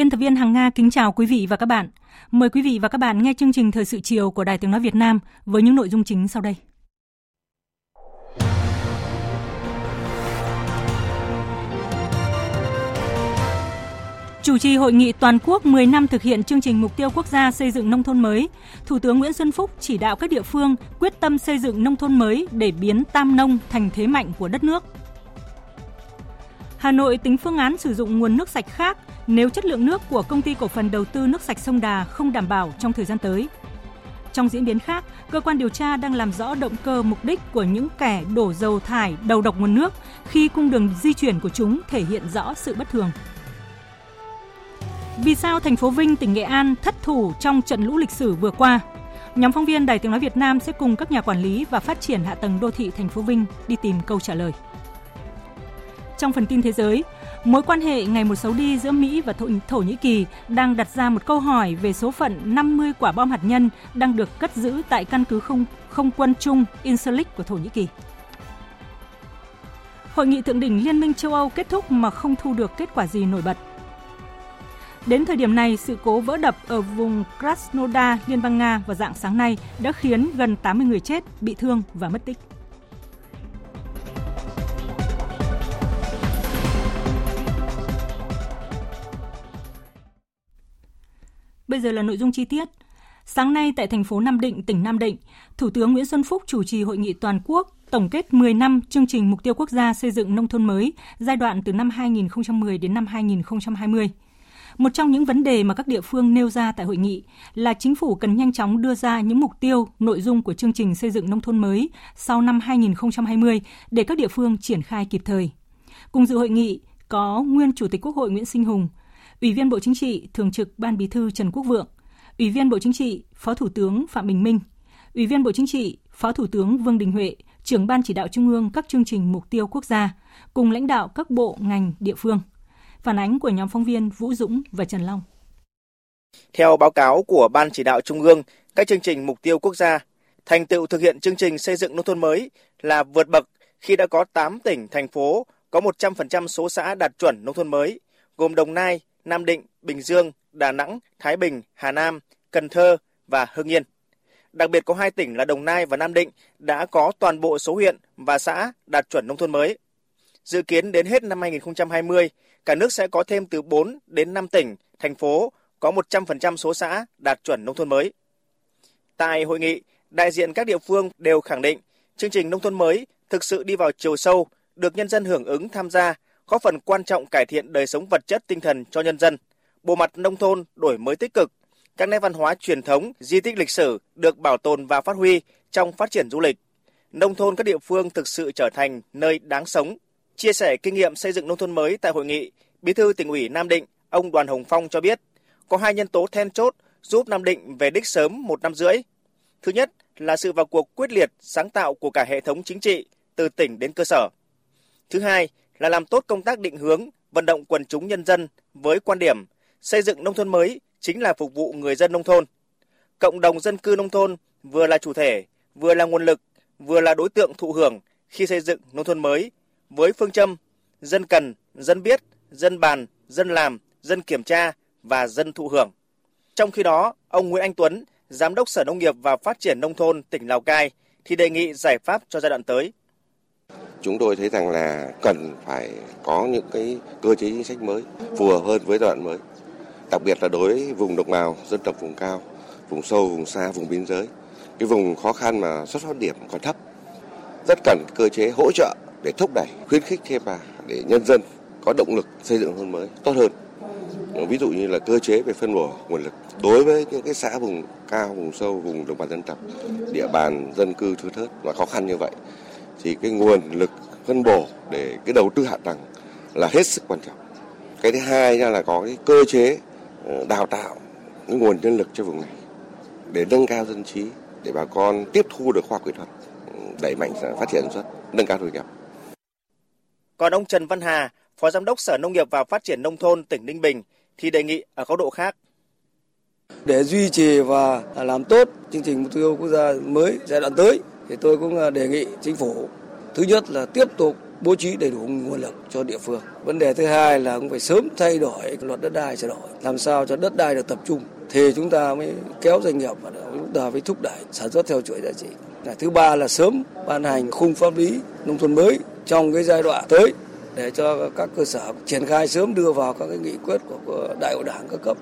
Biên tập viên Hằng Nga kính chào quý vị và các bạn. Mời quý vị và các bạn nghe chương trình Thời sự chiều của Đài Tiếng Nói Việt Nam với những nội dung chính sau đây. Chủ trì hội nghị toàn quốc 10 năm thực hiện chương trình mục tiêu quốc gia xây dựng nông thôn mới, Thủ tướng Nguyễn Xuân Phúc chỉ đạo các địa phương quyết tâm xây dựng nông thôn mới để biến Tam Nông thành thế mạnh của đất nước. Hà Nội tính phương án sử dụng nguồn nước sạch khác nếu chất lượng nước của công ty cổ phần đầu tư nước sạch sông Đà không đảm bảo trong thời gian tới. Trong diễn biến khác, cơ quan điều tra đang làm rõ động cơ mục đích của những kẻ đổ dầu thải đầu độc nguồn nước khi cung đường di chuyển của chúng thể hiện rõ sự bất thường. Vì sao thành phố Vinh, tỉnh Nghệ An thất thủ trong trận lũ lịch sử vừa qua? Nhóm phóng viên Đài Tiếng Nói Việt Nam sẽ cùng các nhà quản lý và phát triển hạ tầng đô thị thành phố Vinh đi tìm câu trả lời. Trong phần tin thế giới, mối quan hệ ngày một xấu đi giữa Mỹ và Thổ, Thổ Nhĩ Kỳ đang đặt ra một câu hỏi về số phận 50 quả bom hạt nhân đang được cất giữ tại căn cứ không, không quân chung Incirlik của Thổ Nhĩ Kỳ. Hội nghị thượng đỉnh Liên minh châu Âu kết thúc mà không thu được kết quả gì nổi bật. Đến thời điểm này, sự cố vỡ đập ở vùng Krasnodar, Liên bang Nga vào dạng sáng nay đã khiến gần 80 người chết, bị thương và mất tích. Bây giờ là nội dung chi tiết. Sáng nay tại thành phố Nam Định, tỉnh Nam Định, Thủ tướng Nguyễn Xuân Phúc chủ trì hội nghị toàn quốc tổng kết 10 năm chương trình mục tiêu quốc gia xây dựng nông thôn mới giai đoạn từ năm 2010 đến năm 2020. Một trong những vấn đề mà các địa phương nêu ra tại hội nghị là chính phủ cần nhanh chóng đưa ra những mục tiêu, nội dung của chương trình xây dựng nông thôn mới sau năm 2020 để các địa phương triển khai kịp thời. Cùng dự hội nghị có nguyên Chủ tịch Quốc hội Nguyễn Sinh Hùng, Ủy viên Bộ Chính trị, Thường trực Ban Bí thư Trần Quốc Vượng, Ủy viên Bộ Chính trị, Phó Thủ tướng Phạm Bình Minh, Ủy viên Bộ Chính trị, Phó Thủ tướng Vương Đình Huệ, trưởng Ban chỉ đạo Trung ương các chương trình mục tiêu quốc gia, cùng lãnh đạo các bộ ngành địa phương. Phản ánh của nhóm phóng viên Vũ Dũng và Trần Long. Theo báo cáo của Ban chỉ đạo Trung ương các chương trình mục tiêu quốc gia, thành tựu thực hiện chương trình xây dựng nông thôn mới là vượt bậc khi đã có 8 tỉnh, thành phố có 100% số xã đạt chuẩn nông thôn mới, gồm Đồng Nai, Nam Định, Bình Dương, Đà Nẵng, Thái Bình, Hà Nam, Cần Thơ và Hưng Yên. Đặc biệt có hai tỉnh là Đồng Nai và Nam Định đã có toàn bộ số huyện và xã đạt chuẩn nông thôn mới. Dự kiến đến hết năm 2020, cả nước sẽ có thêm từ 4 đến 5 tỉnh, thành phố có 100% số xã đạt chuẩn nông thôn mới. Tại hội nghị, đại diện các địa phương đều khẳng định chương trình nông thôn mới thực sự đi vào chiều sâu, được nhân dân hưởng ứng tham gia, góp phần quan trọng cải thiện đời sống vật chất tinh thần cho nhân dân. Bộ mặt nông thôn đổi mới tích cực, các nét văn hóa truyền thống, di tích lịch sử được bảo tồn và phát huy trong phát triển du lịch. Nông thôn các địa phương thực sự trở thành nơi đáng sống. Chia sẻ kinh nghiệm xây dựng nông thôn mới tại hội nghị, Bí thư tỉnh ủy Nam Định, ông Đoàn Hồng Phong cho biết, có hai nhân tố then chốt giúp Nam Định về đích sớm một năm rưỡi. Thứ nhất là sự vào cuộc quyết liệt, sáng tạo của cả hệ thống chính trị, từ tỉnh đến cơ sở. Thứ hai là làm tốt công tác định hướng, vận động quần chúng nhân dân với quan điểm xây dựng nông thôn mới chính là phục vụ người dân nông thôn. Cộng đồng dân cư nông thôn vừa là chủ thể, vừa là nguồn lực, vừa là đối tượng thụ hưởng khi xây dựng nông thôn mới với phương châm dân cần, dân biết, dân bàn, dân làm, dân kiểm tra và dân thụ hưởng. Trong khi đó, ông Nguyễn Anh Tuấn, Giám đốc Sở Nông nghiệp và Phát triển Nông thôn tỉnh Lào Cai thì đề nghị giải pháp cho giai đoạn tới. Chúng tôi thấy rằng là cần phải có những cái cơ chế chính sách mới phù hợp hơn với giai đoạn mới. Đặc biệt là đối với vùng đồng bào, dân tộc vùng cao, vùng sâu, vùng xa, vùng biên giới. Cái vùng khó khăn mà xuất phát điểm còn thấp. Rất cần cơ chế hỗ trợ để thúc đẩy, khuyến khích thêm và để nhân dân có động lực xây dựng thôn mới tốt hơn. Ví dụ như là cơ chế về phân bổ nguồn lực đối với những cái xã vùng cao, vùng sâu, vùng đồng bào dân tộc, địa bàn dân cư thưa thớt và khó khăn như vậy thì cái nguồn lực phân bổ để cái đầu tư hạ tầng là hết sức quan trọng. Cái thứ hai là có cái cơ chế ờ, đào tạo cái nguồn nhân lực cho vùng này để nâng cao dân trí, để bà con tiếp thu được khoa học kỹ thuật, đẩy mạnh phát triển sản xuất, nâng cao thu nhập. Còn ông Trần Văn Hà, Phó Giám đốc Sở Nông nghiệp và Phát triển Nông thôn tỉnh Ninh Bình thì đề nghị ở góc độ khác. Để duy trì và làm tốt chương trình mục tiêu quốc gia mới giai đoạn tới thì tôi cũng à, đề nghị chính phủ thứ nhất là tiếp tục bố trí đầy đủ nguồn lực cho địa phương. Vấn đề thứ hai là cũng phải sớm thay đổi luật đất đai sửa đổi, làm sao cho đất đai được tập trung thì chúng ta mới kéo doanh nghiệp và chúng ta mới thúc đẩy sản xuất theo chuỗi giá trị. Là thứ ba là sớm ban hành khung pháp lý nông thôn mới trong cái giai đoạn tới để cho các cơ sở triển khai sớm đưa vào các cái nghị quyết của đại hội đảng các cấp.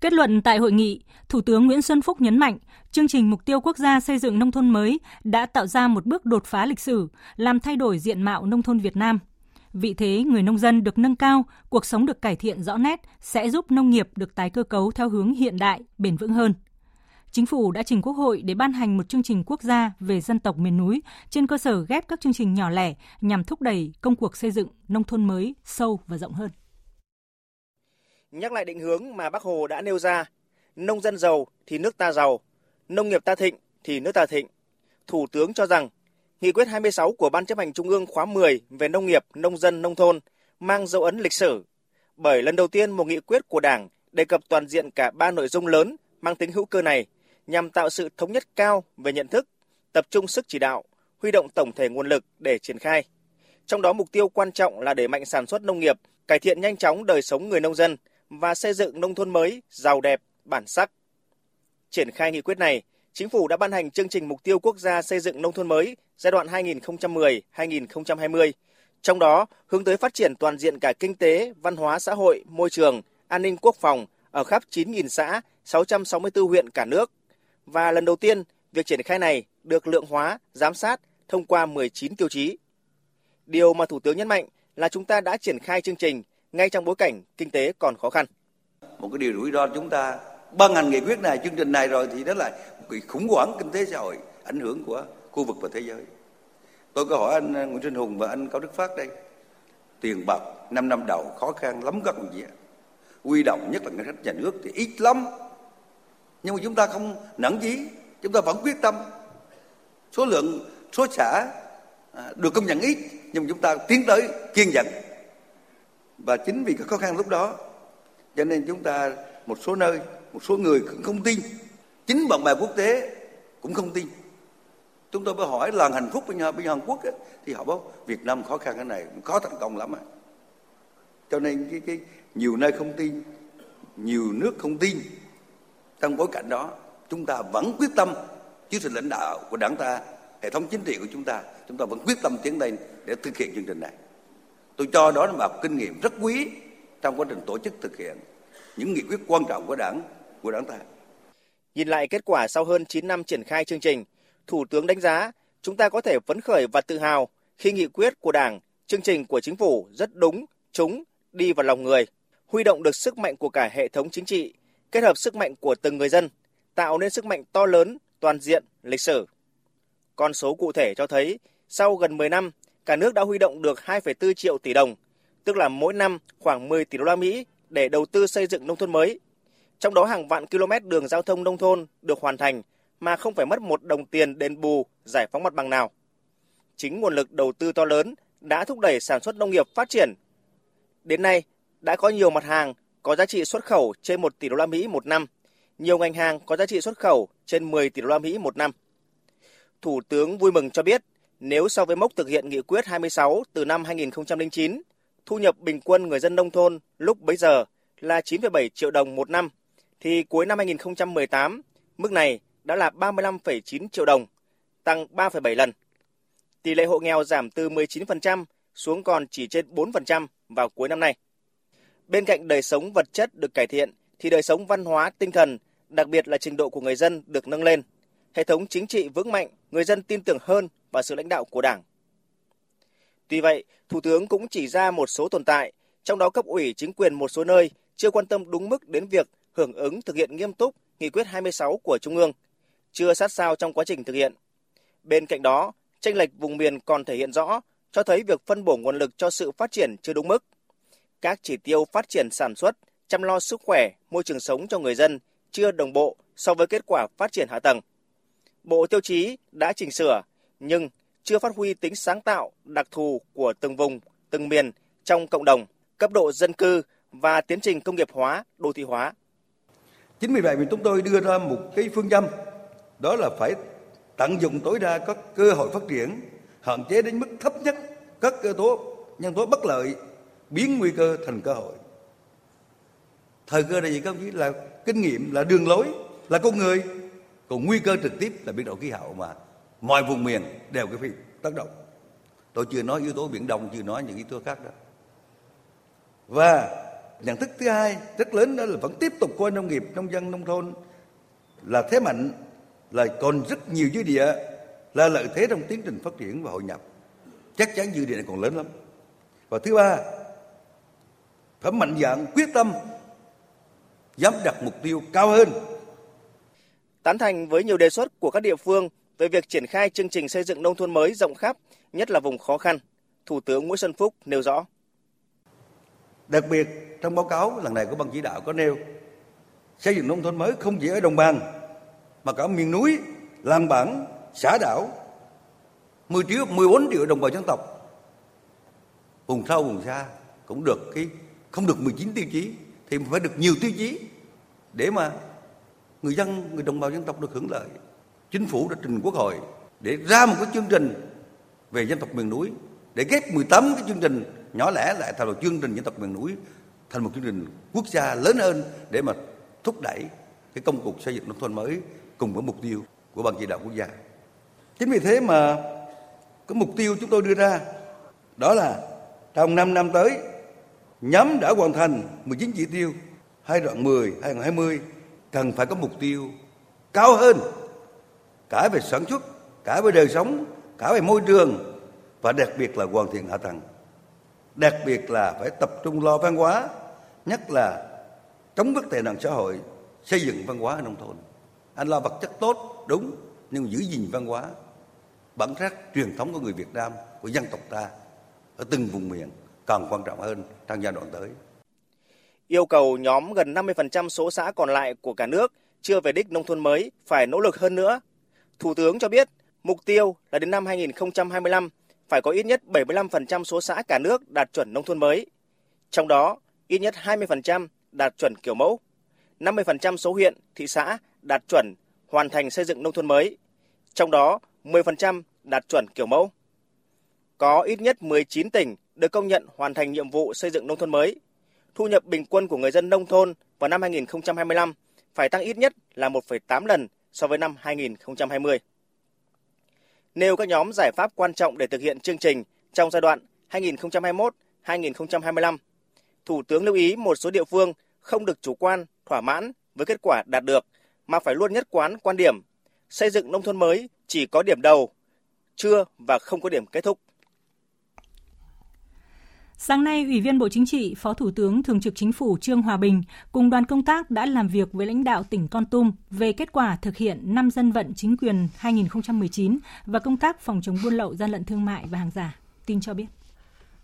Kết luận tại hội nghị, Thủ tướng Nguyễn Xuân Phúc nhấn mạnh, chương trình mục tiêu quốc gia xây dựng nông thôn mới đã tạo ra một bước đột phá lịch sử, làm thay đổi diện mạo nông thôn Việt Nam. Vị thế người nông dân được nâng cao, cuộc sống được cải thiện rõ nét sẽ giúp nông nghiệp được tái cơ cấu theo hướng hiện đại, bền vững hơn. Chính phủ đã trình Quốc hội để ban hành một chương trình quốc gia về dân tộc miền núi trên cơ sở ghép các chương trình nhỏ lẻ nhằm thúc đẩy công cuộc xây dựng nông thôn mới sâu và rộng hơn. Nhắc lại định hướng mà Bác Hồ đã nêu ra, nông dân giàu thì nước ta giàu, nông nghiệp ta thịnh thì nước ta thịnh. Thủ tướng cho rằng Nghị quyết 26 của Ban chấp hành Trung ương khóa 10 về nông nghiệp, nông dân, nông thôn mang dấu ấn lịch sử, bởi lần đầu tiên một nghị quyết của Đảng đề cập toàn diện cả ba nội dung lớn mang tính hữu cơ này nhằm tạo sự thống nhất cao về nhận thức, tập trung sức chỉ đạo, huy động tổng thể nguồn lực để triển khai. Trong đó mục tiêu quan trọng là đẩy mạnh sản xuất nông nghiệp, cải thiện nhanh chóng đời sống người nông dân và xây dựng nông thôn mới giàu đẹp, bản sắc. Triển khai nghị quyết này, Chính phủ đã ban hành chương trình mục tiêu quốc gia xây dựng nông thôn mới giai đoạn 2010-2020. Trong đó, hướng tới phát triển toàn diện cả kinh tế, văn hóa xã hội, môi trường, an ninh quốc phòng ở khắp 9.000 xã, 664 huyện cả nước. Và lần đầu tiên, việc triển khai này được lượng hóa, giám sát thông qua 19 tiêu chí. Điều mà Thủ tướng nhấn mạnh là chúng ta đã triển khai chương trình ngay trong bối cảnh kinh tế còn khó khăn. Một cái điều rủi ro chúng ta ban hành nghị quyết này, chương trình này rồi thì đó là một khủng hoảng kinh tế xã hội ảnh hưởng của khu vực và thế giới. Tôi có hỏi anh ờ, Nguyễn Sinh Hùng và anh Cao Đức Phát đây. Tiền bạc 5 năm đầu khó khăn lắm các đồng chí Quy động nhất là ngân sách nhà nước thì ít lắm. Nhưng mà chúng ta không nản chí, chúng ta vẫn quyết tâm. Số lượng, số xã à, được công nhận ít, nhưng mà chúng ta tiến tới kiên nhẫn. Và chính vì cái khó khăn lúc đó, cho nên chúng ta một số nơi, một số người cũng không tin. Chính bạn bè quốc tế cũng không tin chúng tôi mới hỏi làng hạnh phúc bên, bên Hàn Quốc ấy, thì họ bảo Việt Nam khó khăn cái này khó thành công lắm à. cho nên cái, cái nhiều nơi không tin nhiều nước không tin trong bối cảnh đó chúng ta vẫn quyết tâm dưới sự lãnh đạo của đảng ta hệ thống chính trị của chúng ta chúng ta vẫn quyết tâm tiến lên để thực hiện chương trình này tôi cho đó là một kinh nghiệm rất quý trong quá trình tổ chức thực hiện những nghị quyết quan trọng của đảng của đảng ta nhìn lại kết quả sau hơn 9 năm triển khai chương trình Thủ tướng đánh giá chúng ta có thể phấn khởi và tự hào khi nghị quyết của Đảng, chương trình của chính phủ rất đúng, trúng, đi vào lòng người, huy động được sức mạnh của cả hệ thống chính trị, kết hợp sức mạnh của từng người dân, tạo nên sức mạnh to lớn, toàn diện, lịch sử. Con số cụ thể cho thấy, sau gần 10 năm, cả nước đã huy động được 2,4 triệu tỷ đồng, tức là mỗi năm khoảng 10 tỷ đô la Mỹ để đầu tư xây dựng nông thôn mới. Trong đó hàng vạn km đường giao thông nông thôn được hoàn thành mà không phải mất một đồng tiền đền bù giải phóng mặt bằng nào. Chính nguồn lực đầu tư to lớn đã thúc đẩy sản xuất nông nghiệp phát triển. Đến nay, đã có nhiều mặt hàng có giá trị xuất khẩu trên 1 tỷ đô la Mỹ một năm, nhiều ngành hàng có giá trị xuất khẩu trên 10 tỷ đô la Mỹ một năm. Thủ tướng vui mừng cho biết, nếu so với mốc thực hiện nghị quyết 26 từ năm 2009, thu nhập bình quân người dân nông thôn lúc bấy giờ là 9,7 triệu đồng một năm, thì cuối năm 2018, mức này đã là 35,9 triệu đồng, tăng 3,7 lần. Tỷ lệ hộ nghèo giảm từ 19% xuống còn chỉ trên 4% vào cuối năm nay. Bên cạnh đời sống vật chất được cải thiện thì đời sống văn hóa, tinh thần, đặc biệt là trình độ của người dân được nâng lên. Hệ thống chính trị vững mạnh, người dân tin tưởng hơn vào sự lãnh đạo của Đảng. Tuy vậy, Thủ tướng cũng chỉ ra một số tồn tại, trong đó cấp ủy chính quyền một số nơi chưa quan tâm đúng mức đến việc hưởng ứng thực hiện nghiêm túc nghị quyết 26 của Trung ương, chưa sát sao trong quá trình thực hiện. Bên cạnh đó, tranh lệch vùng miền còn thể hiện rõ, cho thấy việc phân bổ nguồn lực cho sự phát triển chưa đúng mức. Các chỉ tiêu phát triển sản xuất, chăm lo sức khỏe, môi trường sống cho người dân chưa đồng bộ so với kết quả phát triển hạ tầng. Bộ tiêu chí đã chỉnh sửa nhưng chưa phát huy tính sáng tạo, đặc thù của từng vùng, từng miền trong cộng đồng, cấp độ dân cư và tiến trình công nghiệp hóa, đô thị hóa. Chính vì vậy mà chúng tôi đưa ra một cái phương châm đó là phải tận dụng tối đa các cơ hội phát triển, hạn chế đến mức thấp nhất các cơ tố nhân tố bất lợi, biến nguy cơ thành cơ hội. Thời cơ là gì các ông chí? Là kinh nghiệm, là đường lối, là con người. Còn nguy cơ trực tiếp là biến đổi khí hậu mà mọi vùng miền đều có phải tác động. Tôi chưa nói yếu tố Biển Đông, chưa nói những yếu tố khác đó. Và nhận thức thứ hai rất lớn đó là vẫn tiếp tục coi nông nghiệp, nông dân, nông thôn là thế mạnh, là còn rất nhiều dư địa, là lợi thế trong tiến trình phát triển và hội nhập. Chắc chắn dư địa này còn lớn lắm. Và thứ ba, phải mạnh dạn quyết tâm dám đặt mục tiêu cao hơn. Tán thành với nhiều đề xuất của các địa phương về việc triển khai chương trình xây dựng nông thôn mới rộng khắp, nhất là vùng khó khăn, Thủ tướng Nguyễn Xuân Phúc nêu rõ. Đặc biệt trong báo cáo lần này của ban chỉ đạo có nêu xây dựng nông thôn mới không chỉ ở đồng bằng mà cả miền núi, làng bản, xã đảo, 10 triệu, 14 triệu đồng bào dân tộc, vùng sâu, vùng xa cũng được cái không được 19 tiêu chí thì phải được nhiều tiêu chí để mà người dân, người đồng bào dân tộc được hưởng lợi. Chính phủ đã trình Quốc hội để ra một cái chương trình về dân tộc miền núi để ghép 18 cái chương trình nhỏ lẻ lại thành một chương trình dân tộc miền núi thành một chương trình quốc gia lớn hơn để mà thúc đẩy cái công cuộc xây dựng nông thôn mới cùng với mục tiêu của ban chỉ đạo quốc gia. Chính vì thế mà cái mục tiêu chúng tôi đưa ra đó là trong 5 năm tới nhóm đã hoàn thành 19 chỉ tiêu giai đoạn 10 2020 cần phải có mục tiêu cao hơn cả về sản xuất, cả về đời sống, cả về môi trường và đặc biệt là hoàn thiện hạ tầng. Đặc biệt là phải tập trung lo văn hóa, nhất là chống các tệ nạn xã hội, xây dựng văn hóa ở nông thôn. Anh lo vật chất tốt, đúng, nhưng giữ gìn văn hóa, bản sắc truyền thống của người Việt Nam, của dân tộc ta ở từng vùng miền càng quan trọng hơn trong giai đoạn tới. Yêu cầu nhóm gần 50% số xã còn lại của cả nước chưa về đích nông thôn mới phải nỗ lực hơn nữa. Thủ tướng cho biết, mục tiêu là đến năm 2025 phải có ít nhất 75% số xã cả nước đạt chuẩn nông thôn mới. Trong đó, ít nhất 20% đạt chuẩn kiểu mẫu, 50% số huyện, thị xã đạt chuẩn hoàn thành xây dựng nông thôn mới. Trong đó, 10% đạt chuẩn kiểu mẫu. Có ít nhất 19 tỉnh được công nhận hoàn thành nhiệm vụ xây dựng nông thôn mới. Thu nhập bình quân của người dân nông thôn vào năm 2025 phải tăng ít nhất là 1,8 lần so với năm 2020. Nêu các nhóm giải pháp quan trọng để thực hiện chương trình trong giai đoạn 2021-2025. Thủ tướng lưu ý một số địa phương không được chủ quan, thỏa mãn với kết quả đạt được mà phải luôn nhất quán quan điểm xây dựng nông thôn mới chỉ có điểm đầu, chưa và không có điểm kết thúc. Sáng nay, Ủy viên Bộ Chính trị, Phó Thủ tướng Thường trực Chính phủ Trương Hòa Bình cùng đoàn công tác đã làm việc với lãnh đạo tỉnh Con Tum về kết quả thực hiện năm dân vận chính quyền 2019 và công tác phòng chống buôn lậu gian lận thương mại và hàng giả. Tin cho biết.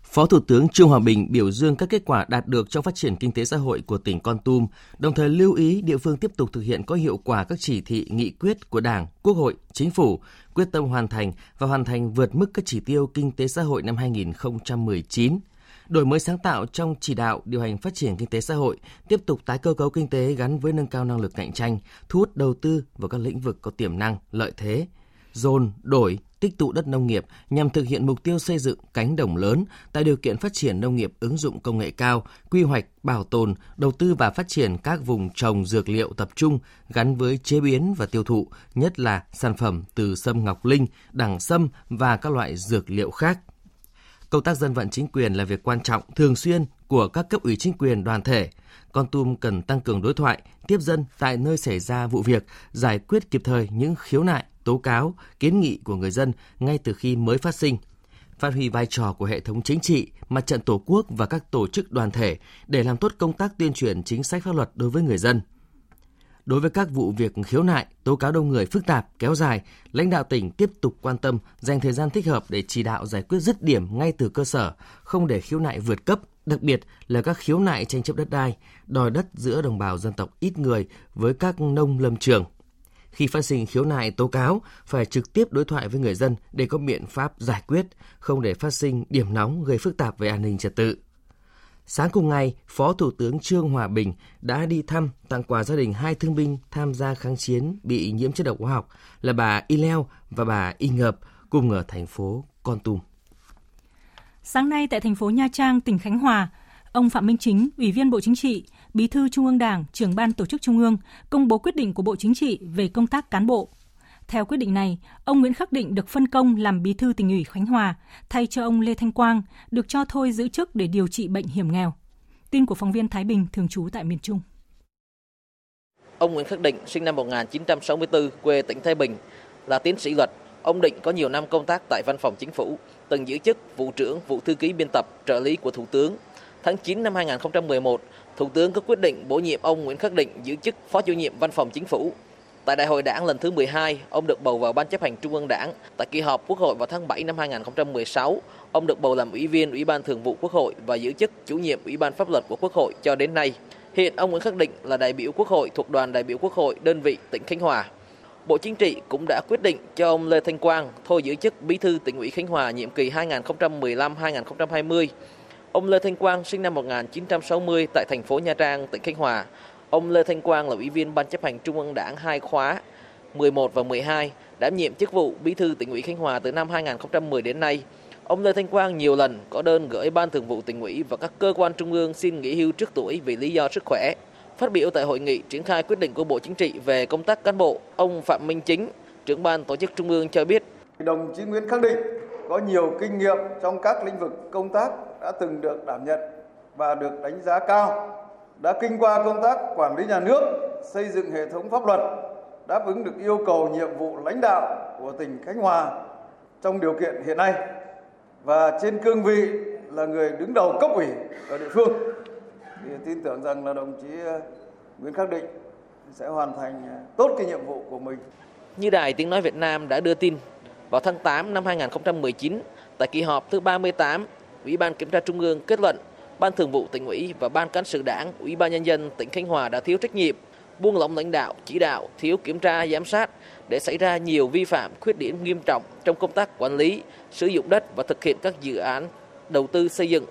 Phó Thủ tướng Trương Hòa Bình biểu dương các kết quả đạt được trong phát triển kinh tế xã hội của tỉnh Con Tum, đồng thời lưu ý địa phương tiếp tục thực hiện có hiệu quả các chỉ thị, nghị quyết của Đảng, Quốc hội, Chính phủ, quyết tâm hoàn thành và hoàn thành vượt mức các chỉ tiêu kinh tế xã hội năm 2019 đổi mới sáng tạo trong chỉ đạo điều hành phát triển kinh tế xã hội, tiếp tục tái cơ cấu kinh tế gắn với nâng cao năng lực cạnh tranh, thu hút đầu tư vào các lĩnh vực có tiềm năng, lợi thế, dồn, đổi, tích tụ đất nông nghiệp nhằm thực hiện mục tiêu xây dựng cánh đồng lớn, tạo điều kiện phát triển nông nghiệp ứng dụng công nghệ cao, quy hoạch, bảo tồn, đầu tư và phát triển các vùng trồng dược liệu tập trung gắn với chế biến và tiêu thụ, nhất là sản phẩm từ sâm ngọc linh, đằng sâm và các loại dược liệu khác. Công tác dân vận chính quyền là việc quan trọng, thường xuyên của các cấp ủy chính quyền đoàn thể. Con Tum cần tăng cường đối thoại, tiếp dân tại nơi xảy ra vụ việc, giải quyết kịp thời những khiếu nại, tố cáo, kiến nghị của người dân ngay từ khi mới phát sinh. phát huy vai trò của hệ thống chính trị, mặt trận tổ quốc và các tổ chức đoàn thể để làm tốt công tác tuyên truyền chính sách pháp luật đối với người dân. Đối với các vụ việc khiếu nại, tố cáo đông người phức tạp, kéo dài, lãnh đạo tỉnh tiếp tục quan tâm, dành thời gian thích hợp để chỉ đạo giải quyết dứt điểm ngay từ cơ sở, không để khiếu nại vượt cấp, đặc biệt là các khiếu nại tranh chấp đất đai, đòi đất giữa đồng bào dân tộc ít người với các nông lâm trường. Khi phát sinh khiếu nại tố cáo, phải trực tiếp đối thoại với người dân để có biện pháp giải quyết, không để phát sinh điểm nóng gây phức tạp về an ninh trật tự. Sáng cùng ngày, Phó Thủ tướng Trương Hòa Bình đã đi thăm tặng quà gia đình hai thương binh tham gia kháng chiến bị nhiễm chất độc hóa học là bà Y Leo và bà Y Ngợp cùng ở thành phố Con Tum. Sáng nay tại thành phố Nha Trang, tỉnh Khánh Hòa, ông Phạm Minh Chính, Ủy viên Bộ Chính trị, Bí thư Trung ương Đảng, trưởng ban tổ chức Trung ương công bố quyết định của Bộ Chính trị về công tác cán bộ. Theo quyết định này, ông Nguyễn Khắc Định được phân công làm bí thư tỉnh ủy Khánh Hòa, thay cho ông Lê Thanh Quang, được cho thôi giữ chức để điều trị bệnh hiểm nghèo. Tin của phóng viên Thái Bình thường trú tại miền Trung. Ông Nguyễn Khắc Định sinh năm 1964, quê tỉnh Thái Bình, là tiến sĩ luật. Ông Định có nhiều năm công tác tại văn phòng chính phủ, từng giữ chức vụ trưởng, vụ thư ký biên tập, trợ lý của Thủ tướng. Tháng 9 năm 2011, Thủ tướng có quyết định bổ nhiệm ông Nguyễn Khắc Định giữ chức Phó chủ nhiệm Văn phòng Chính phủ. Tại Đại hội Đảng lần thứ 12, ông được bầu vào Ban chấp hành Trung ương Đảng. Tại kỳ họp Quốc hội vào tháng 7 năm 2016, ông được bầu làm Ủy viên Ủy ban Thường vụ Quốc hội và giữ chức chủ nhiệm Ủy ban Pháp luật của Quốc hội cho đến nay. Hiện ông Nguyễn Khắc Định là đại biểu Quốc hội thuộc đoàn đại biểu Quốc hội đơn vị tỉnh Khánh Hòa. Bộ Chính trị cũng đã quyết định cho ông Lê Thanh Quang thôi giữ chức Bí thư tỉnh ủy Khánh Hòa nhiệm kỳ 2015-2020. Ông Lê Thanh Quang sinh năm 1960 tại thành phố Nha Trang, tỉnh Khánh Hòa. Ông Lê Thanh Quang là ủy viên Ban chấp hành Trung ương Đảng hai khóa 11 và 12, đảm nhiệm chức vụ Bí thư tỉnh ủy Khánh Hòa từ năm 2010 đến nay. Ông Lê Thanh Quang nhiều lần có đơn gửi Ban Thường vụ tỉnh ủy và các cơ quan trung ương xin nghỉ hưu trước tuổi vì lý do sức khỏe. Phát biểu tại hội nghị triển khai quyết định của Bộ Chính trị về công tác cán bộ, ông Phạm Minh Chính, trưởng ban tổ chức trung ương cho biết. Đồng chí Nguyễn Khắc Định có nhiều kinh nghiệm trong các lĩnh vực công tác đã từng được đảm nhận và được đánh giá cao, đã kinh qua công tác quản lý nhà nước, xây dựng hệ thống pháp luật, đáp ứng được yêu cầu nhiệm vụ lãnh đạo của tỉnh Khánh Hòa trong điều kiện hiện nay và trên cương vị là người đứng đầu cấp ủy ở địa phương thì tin tưởng rằng là đồng chí ờ, Nguyễn Khắc Định sẽ hoàn thành ờ, tốt cái nhiệm vụ của mình. Như Đài Tiếng Nói Việt Nam đã đưa tin, vào tháng 8 năm 2019, tại kỳ họp thứ 38, Ủy ban Kiểm tra Trung ương kết luận Ban Thường vụ tỉnh ủy và Ban cán sự Đảng, Ủy ban nhân dân tỉnh Khánh Hòa đã thiếu trách nhiệm, buông lỏng lãnh đạo, chỉ đạo, thiếu kiểm tra, giám sát để xảy ra nhiều vi phạm, khuyết điểm nghiêm trọng trong công tác quản lý, sử dụng đất và thực hiện các dự án đầu tư xây dựng.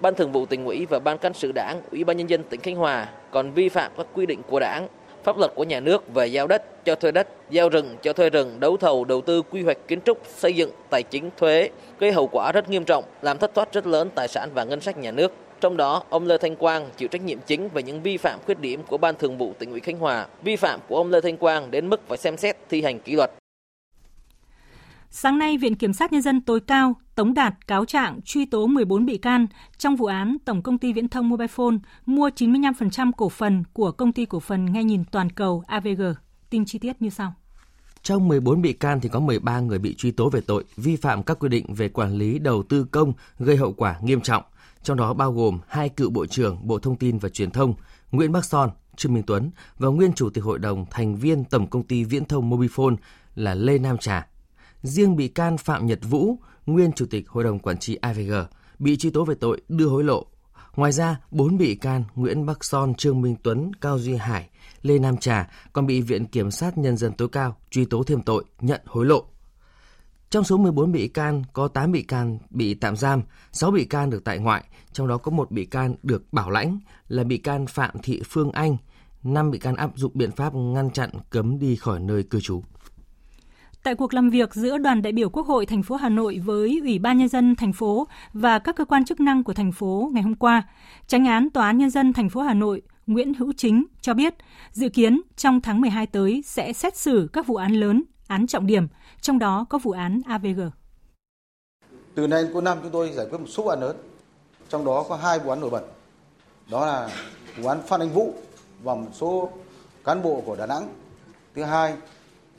Ban Thường vụ tỉnh ủy và Ban cán sự Đảng, Ủy ban nhân dân tỉnh Khánh Hòa còn vi phạm các quy định của Đảng, pháp luật của nhà nước về giao đất, cho thuê đất, giao rừng, cho thuê rừng, đấu thầu, đầu tư, quy hoạch kiến trúc, xây dựng, tài chính, thuế, gây hậu quả rất nghiêm trọng, làm thất thoát rất lớn tài sản và ngân sách nhà nước. Trong đó, ông Lê Thanh Quang chịu trách nhiệm chính về những vi phạm khuyết điểm của Ban Thường vụ tỉnh ủy Khánh Hòa. Vi phạm của ông Lê Thanh Quang đến mức phải xem xét thi hành kỷ luật. Sáng nay, Viện Kiểm sát Nhân dân tối cao tống đạt cáo trạng truy tố 14 bị can trong vụ án Tổng công ty Viễn thông Mobile Phone mua 95% cổ phần của công ty cổ phần nghe nhìn toàn cầu AVG. Tin chi tiết như sau. Trong 14 bị can thì có 13 người bị truy tố về tội vi phạm các quy định về quản lý đầu tư công gây hậu quả nghiêm trọng, trong đó bao gồm hai cựu Bộ trưởng Bộ Thông tin và Truyền thông Nguyễn Bắc Son, Trương Minh Tuấn và nguyên Chủ tịch Hội đồng thành viên Tổng công ty Viễn thông Mobifone là Lê Nam Trà. Riêng bị can Phạm Nhật Vũ, nguyên Chủ tịch Hội đồng Quản trị AVG, bị truy tố về tội đưa hối lộ. Ngoài ra, bốn bị can Nguyễn Bắc Son, Trương Minh Tuấn, Cao Duy Hải, Lê Nam Trà còn bị Viện Kiểm sát Nhân dân tối cao truy tố thêm tội nhận hối lộ. Trong số 14 bị can, có 8 bị can bị tạm giam, 6 bị can được tại ngoại, trong đó có một bị can được bảo lãnh là bị can Phạm Thị Phương Anh, 5 bị can áp dụng biện pháp ngăn chặn cấm đi khỏi nơi cư trú. Tại cuộc làm việc giữa đoàn đại biểu Quốc hội thành phố Hà Nội với Ủy ban nhân dân thành phố và các cơ quan chức năng của thành phố ngày hôm qua, Tránh án Tòa án nhân dân thành phố Hà Nội Nguyễn Hữu Chính cho biết, dự kiến trong tháng 12 tới sẽ xét xử các vụ án lớn, án trọng điểm, trong đó có vụ án AVG. Từ nay đến cuối năm chúng tôi giải quyết một số vụ án lớn, trong đó có hai vụ án nổi bật. Đó là vụ án Phan Anh Vũ và một số cán bộ của Đà Nẵng. Thứ hai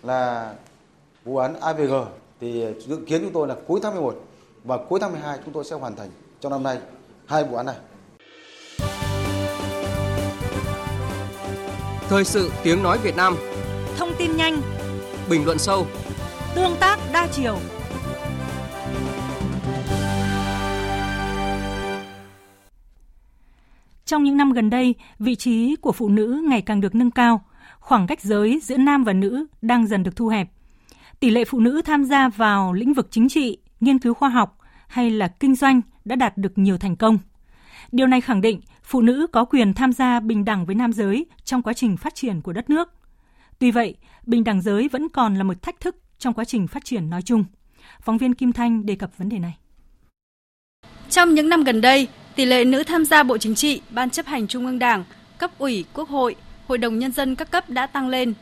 là vụ án AVG thì dự kiến chúng tôi là cuối tháng 11 và cuối tháng 12 chúng tôi sẽ hoàn thành trong năm nay hai vụ án này. Thời sự tiếng nói Việt Nam. Thông tin nhanh. Bình luận sâu. Tương tác đa chiều. Trong những năm gần đây, vị trí của phụ nữ ngày càng được nâng cao, khoảng cách giới giữa nam và nữ đang dần được thu hẹp. Tỷ lệ phụ nữ tham gia vào lĩnh vực chính trị, nghiên cứu khoa học hay là kinh doanh đã đạt được nhiều thành công. Điều này khẳng định phụ nữ có quyền tham gia bình đẳng với nam giới trong quá trình phát triển của đất nước. Tuy vậy, bình đẳng giới vẫn còn là một thách thức trong quá trình phát triển nói chung. Phóng viên Kim Thanh đề cập vấn đề này. Trong những năm gần đây, tỷ lệ nữ tham gia Bộ Chính trị, Ban chấp hành Trung ương Đảng, cấp ủy, Quốc hội, Hội đồng Nhân dân các cấp đã tăng lên.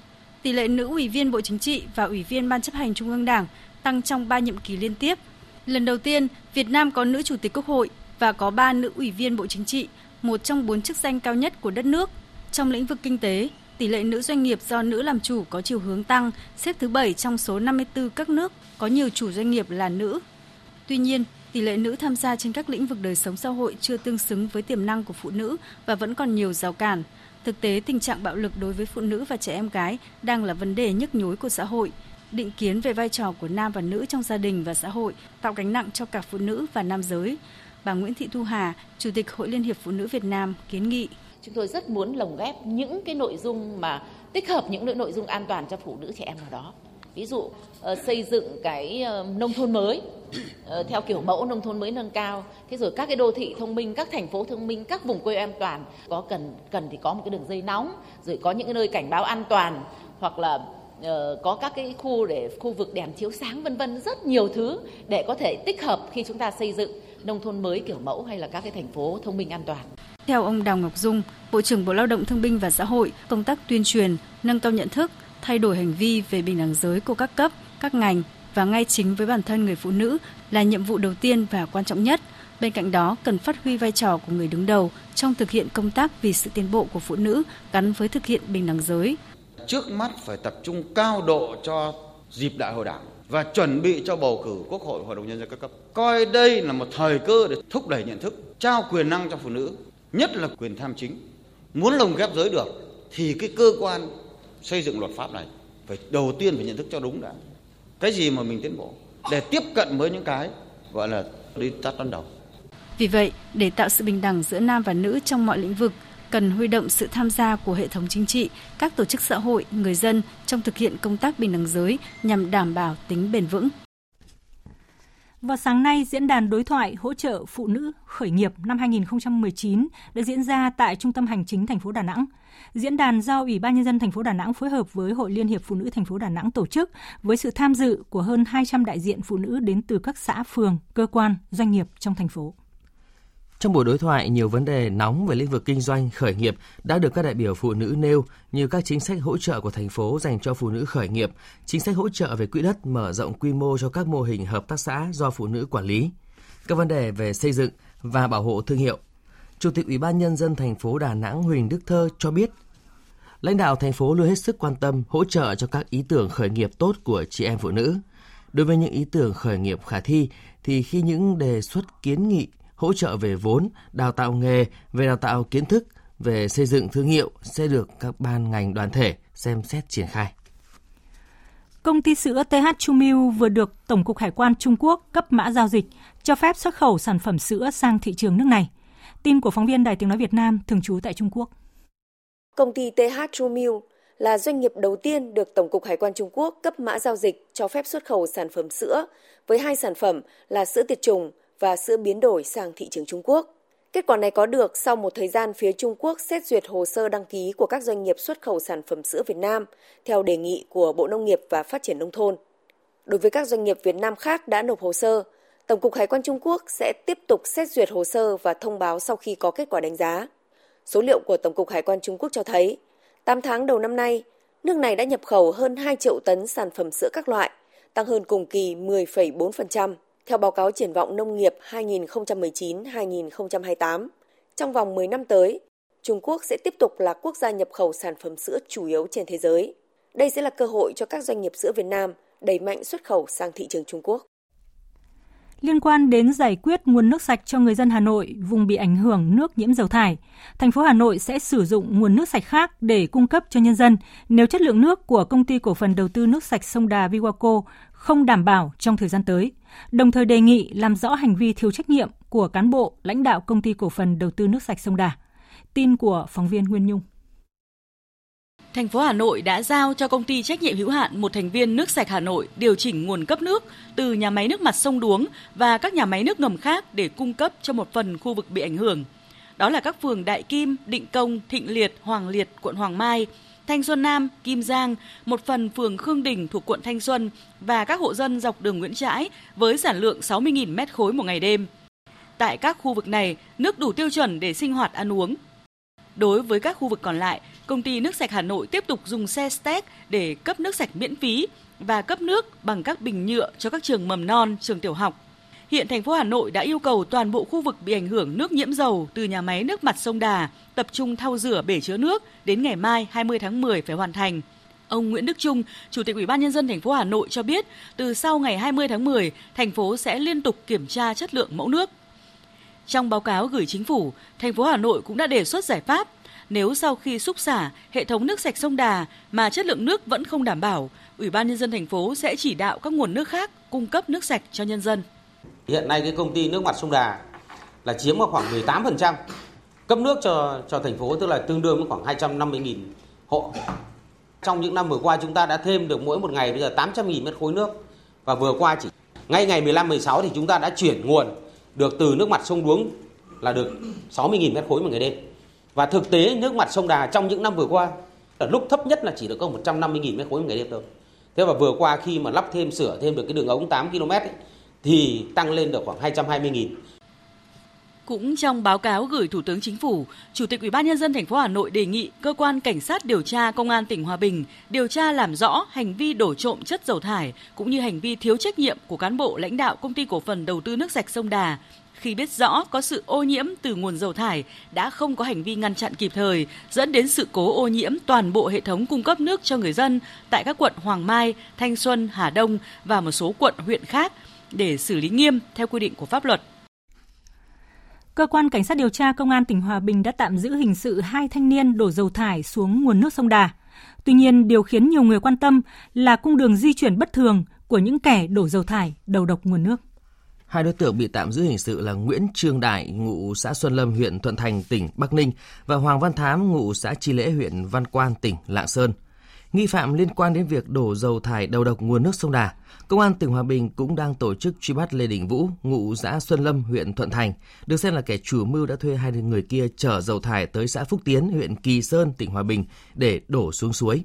Tỷ lệ nữ ủy viên Bộ Chính trị và ủy viên Ban chấp hành Trung ương Đảng tăng trong 3 nhiệm kỳ liên tiếp. Lần đầu tiên, Việt Nam có nữ chủ tịch Quốc hội và có 3 nữ ủy viên Bộ Chính trị, một trong bốn chức danh cao nhất của đất nước. Trong lĩnh vực kinh tế, tỷ lệ nữ doanh nghiệp do nữ làm chủ có chiều hướng tăng, xếp thứ 7 trong số 54 các nước có nhiều chủ doanh nghiệp là nữ. Tuy nhiên, tỷ lệ nữ tham gia trên các lĩnh vực đời sống xã hội chưa tương xứng với tiềm năng của phụ nữ và vẫn còn nhiều rào cản. Thực tế, tình trạng bạo lực đối với phụ nữ và trẻ em gái đang là vấn đề nhức nhối của xã hội. Định kiến về vai trò của nam và nữ trong gia đình và xã hội tạo gánh nặng cho cả phụ nữ và nam giới. Bà Nguyễn Thị Thu Hà, Chủ tịch Hội Liên hiệp Phụ nữ Việt Nam kiến nghị chúng tôi rất muốn lồng ghép những cái nội dung mà tích hợp những nội dung an toàn cho phụ nữ trẻ em vào đó ví dụ uh, xây dựng cái uh, nông thôn mới uh, theo kiểu mẫu nông thôn mới nâng cao. Thế rồi các cái đô thị thông minh các thành phố thông minh các vùng quê an toàn có cần cần thì có một cái đường dây nóng rồi có những cái nơi cảnh báo an toàn hoặc là uh, có các cái khu để khu vực đèn chiếu sáng vân vân rất nhiều thứ để có thể tích hợp khi chúng ta xây dựng nông thôn mới kiểu mẫu hay là các cái thành phố thông minh an toàn. Theo ông Đào Ngọc Dung, Bộ trưởng Bộ Lao động Thương binh và Xã hội, công tác tuyên truyền, nâng cao nhận thức, thay đổi hành vi về bình đẳng giới của các cấp, các ngành và ngay chính với bản thân người phụ nữ là nhiệm vụ đầu tiên và quan trọng nhất. Bên cạnh đó, cần phát huy vai trò của người đứng đầu trong thực hiện công tác vì sự tiến bộ của phụ nữ gắn với thực hiện bình đẳng giới. Trước mắt phải tập trung cao độ cho dịp đại hội đảng và chuẩn bị cho bầu cử Quốc hội Hội đồng Nhân dân các cấp. Coi đây là một thời cơ để thúc đẩy nhận thức, trao quyền năng cho phụ nữ nhất là quyền tham chính muốn lồng ghép giới được thì cái cơ quan xây dựng luật pháp này phải đầu tiên phải nhận thức cho đúng đã. Cái gì mà mình tiến bộ? Để tiếp cận với những cái gọi là đi tắt đón đầu vì vậy để tạo sự bình đẳng giữa nam và nữ trong mọi lĩnh vực cần huy động sự tham gia của hệ thống chính trị, các tổ chức xã hội, người dân trong thực hiện công tác bình đẳng giới nhằm đảm bảo tính bền vững. Vào sáng nay, diễn đàn đối thoại hỗ trợ phụ nữ khởi nghiệp năm 2019 đã diễn ra tại Trung tâm Hành chính thành phố Đà Nẵng. Diễn đàn do Ủy ban nhân dân thành phố Đà Nẵng phối hợp với Hội Liên hiệp Phụ nữ thành phố Đà Nẵng tổ chức với sự tham dự của hơn 200 đại diện phụ nữ đến từ các xã, phường, cơ quan, doanh nghiệp trong thành phố. Trong buổi đối thoại, nhiều vấn đề nóng về lĩnh vực kinh doanh, khởi nghiệp đã được các đại biểu phụ nữ nêu như các chính sách hỗ trợ của thành phố dành cho phụ nữ khởi nghiệp, chính sách hỗ trợ về quỹ đất mở rộng quy mô cho các mô hình hợp tác xã do phụ nữ quản lý, các vấn đề về xây dựng và bảo hộ thương hiệu. Chủ tịch Ủy ban nhân dân thành phố Đà Nẵng Huỳnh Đức Thơ cho biết, lãnh đạo thành phố luôn hết sức quan tâm hỗ trợ cho các ý tưởng khởi nghiệp tốt của chị em phụ nữ. Đối với những ý tưởng khởi nghiệp khả thi thì khi những đề xuất kiến nghị hỗ trợ về vốn, đào tạo nghề, về đào tạo kiến thức, về xây dựng thương hiệu sẽ được các ban ngành đoàn thể xem xét triển khai. Công ty sữa TH Chu Milk vừa được Tổng cục Hải quan Trung Quốc cấp mã giao dịch cho phép xuất khẩu sản phẩm sữa sang thị trường nước này. Tin của phóng viên Đài Tiếng Nói Việt Nam thường trú tại Trung Quốc. Công ty TH Chu Milk là doanh nghiệp đầu tiên được Tổng cục Hải quan Trung Quốc cấp mã giao dịch cho phép xuất khẩu sản phẩm sữa với hai sản phẩm là sữa tiệt trùng và sữa biến đổi sang thị trường Trung Quốc. Kết quả này có được sau một thời gian phía Trung Quốc xét duyệt hồ sơ đăng ký của các doanh nghiệp xuất khẩu sản phẩm sữa Việt Nam theo đề nghị của Bộ Nông nghiệp và Phát triển Nông thôn. Đối với các doanh nghiệp Việt Nam khác đã nộp hồ sơ, Tổng cục Hải quan Trung Quốc sẽ tiếp tục xét duyệt hồ sơ và thông báo sau khi có kết quả đánh giá. Số liệu của Tổng cục Hải quan Trung Quốc cho thấy, 8 tháng đầu năm nay, nước này đã nhập khẩu hơn 2 triệu tấn sản phẩm sữa các loại, tăng hơn cùng kỳ 10,4%. Theo báo cáo triển vọng nông nghiệp 2019-2028, trong vòng 10 năm tới, Trung Quốc sẽ tiếp tục là quốc gia nhập khẩu sản phẩm sữa chủ yếu trên thế giới. Đây sẽ là cơ hội cho các doanh nghiệp sữa Việt Nam đẩy mạnh xuất khẩu sang thị trường Trung Quốc. Liên quan đến giải quyết nguồn nước sạch cho người dân Hà Nội vùng bị ảnh hưởng nước nhiễm dầu thải, thành phố Hà Nội sẽ sử dụng nguồn nước sạch khác để cung cấp cho nhân dân nếu chất lượng nước của công ty cổ phần đầu tư nước sạch sông Đà Viwaco không đảm bảo trong thời gian tới. Đồng thời đề nghị làm rõ hành vi thiếu trách nhiệm của cán bộ, lãnh đạo công ty cổ phần đầu tư nước sạch sông Đà. Tin của phóng viên Nguyên Nhung thành phố Hà Nội đã giao cho công ty trách nhiệm hữu hạn một thành viên nước sạch Hà Nội điều chỉnh nguồn cấp nước từ nhà máy nước mặt sông Đuống và các nhà máy nước ngầm khác để cung cấp cho một phần khu vực bị ảnh hưởng. Đó là các phường Đại Kim, Định Công, Thịnh Liệt, Hoàng Liệt, quận Hoàng Mai, Thanh Xuân Nam, Kim Giang, một phần phường Khương Đình thuộc quận Thanh Xuân và các hộ dân dọc đường Nguyễn Trãi với sản lượng 60.000 mét khối một ngày đêm. Tại các khu vực này, nước đủ tiêu chuẩn để sinh hoạt ăn uống. Đối với các khu vực còn lại, công ty nước sạch Hà Nội tiếp tục dùng xe Stec để cấp nước sạch miễn phí và cấp nước bằng các bình nhựa cho các trường mầm non, trường tiểu học. Hiện thành phố Hà Nội đã yêu cầu toàn bộ khu vực bị ảnh hưởng nước nhiễm dầu từ nhà máy nước mặt sông Đà tập trung thao rửa bể chứa nước đến ngày mai 20 tháng 10 phải hoàn thành. Ông Nguyễn Đức Trung, Chủ tịch Ủy ban nhân dân thành phố Hà Nội cho biết, từ sau ngày 20 tháng 10, thành phố sẽ liên tục kiểm tra chất lượng mẫu nước. Trong báo cáo gửi chính phủ, thành phố Hà Nội cũng đã đề xuất giải pháp nếu sau khi xúc xả hệ thống nước sạch sông Đà mà chất lượng nước vẫn không đảm bảo, Ủy ban nhân dân thành phố sẽ chỉ đạo các nguồn nước khác cung cấp nước sạch cho nhân dân. Hiện nay cái công ty nước mặt sông Đà là chiếm vào khoảng 18% cấp nước cho cho thành phố tức là tương đương với khoảng 250.000 hộ. Trong những năm vừa qua chúng ta đã thêm được mỗi một ngày bây giờ 800.000 mét khối nước và vừa qua chỉ ngay ngày 15 16 thì chúng ta đã chuyển nguồn được từ nước mặt sông Đuống là được 60.000 mét khối một ngày đêm. Và thực tế nước mặt sông Đà trong những năm vừa qua ở lúc thấp nhất là chỉ được có 150.000 mét khối một ngày đêm thôi. Thế và vừa qua khi mà lắp thêm sửa thêm được cái đường ống 8 km ấy, thì tăng lên được khoảng 220.000. Cũng trong báo cáo gửi Thủ tướng Chính phủ, Chủ tịch Ủy ban nhân dân thành phố Hà Nội đề nghị cơ quan cảnh sát điều tra Công an tỉnh Hòa Bình điều tra làm rõ hành vi đổ trộm chất dầu thải cũng như hành vi thiếu trách nhiệm của cán bộ lãnh đạo công ty cổ phần đầu tư nước sạch sông Đà khi biết rõ có sự ô nhiễm từ nguồn dầu thải đã không có hành vi ngăn chặn kịp thời, dẫn đến sự cố ô nhiễm toàn bộ hệ thống cung cấp nước cho người dân tại các quận Hoàng Mai, Thanh Xuân, Hà Đông và một số quận huyện khác để xử lý nghiêm theo quy định của pháp luật. Cơ quan Cảnh sát điều tra Công an tỉnh Hòa Bình đã tạm giữ hình sự hai thanh niên đổ dầu thải xuống nguồn nước sông Đà. Tuy nhiên, điều khiến nhiều người quan tâm là cung đường di chuyển bất thường của những kẻ đổ dầu thải đầu độc nguồn nước. Hai đối tượng bị tạm giữ hình sự là Nguyễn Trương Đại, ngụ xã Xuân Lâm, huyện Thuận Thành, tỉnh Bắc Ninh và Hoàng Văn Thám, ngụ xã Chi Lễ, huyện Văn Quan, tỉnh Lạng Sơn. Nghi phạm liên quan đến việc đổ dầu thải đầu độc nguồn nước sông Đà. Công an tỉnh Hòa Bình cũng đang tổ chức truy bắt Lê Đình Vũ, ngụ xã Xuân Lâm, huyện Thuận Thành, được xem là kẻ chủ mưu đã thuê hai người kia chở dầu thải tới xã Phúc Tiến, huyện Kỳ Sơn, tỉnh Hòa Bình để đổ xuống suối.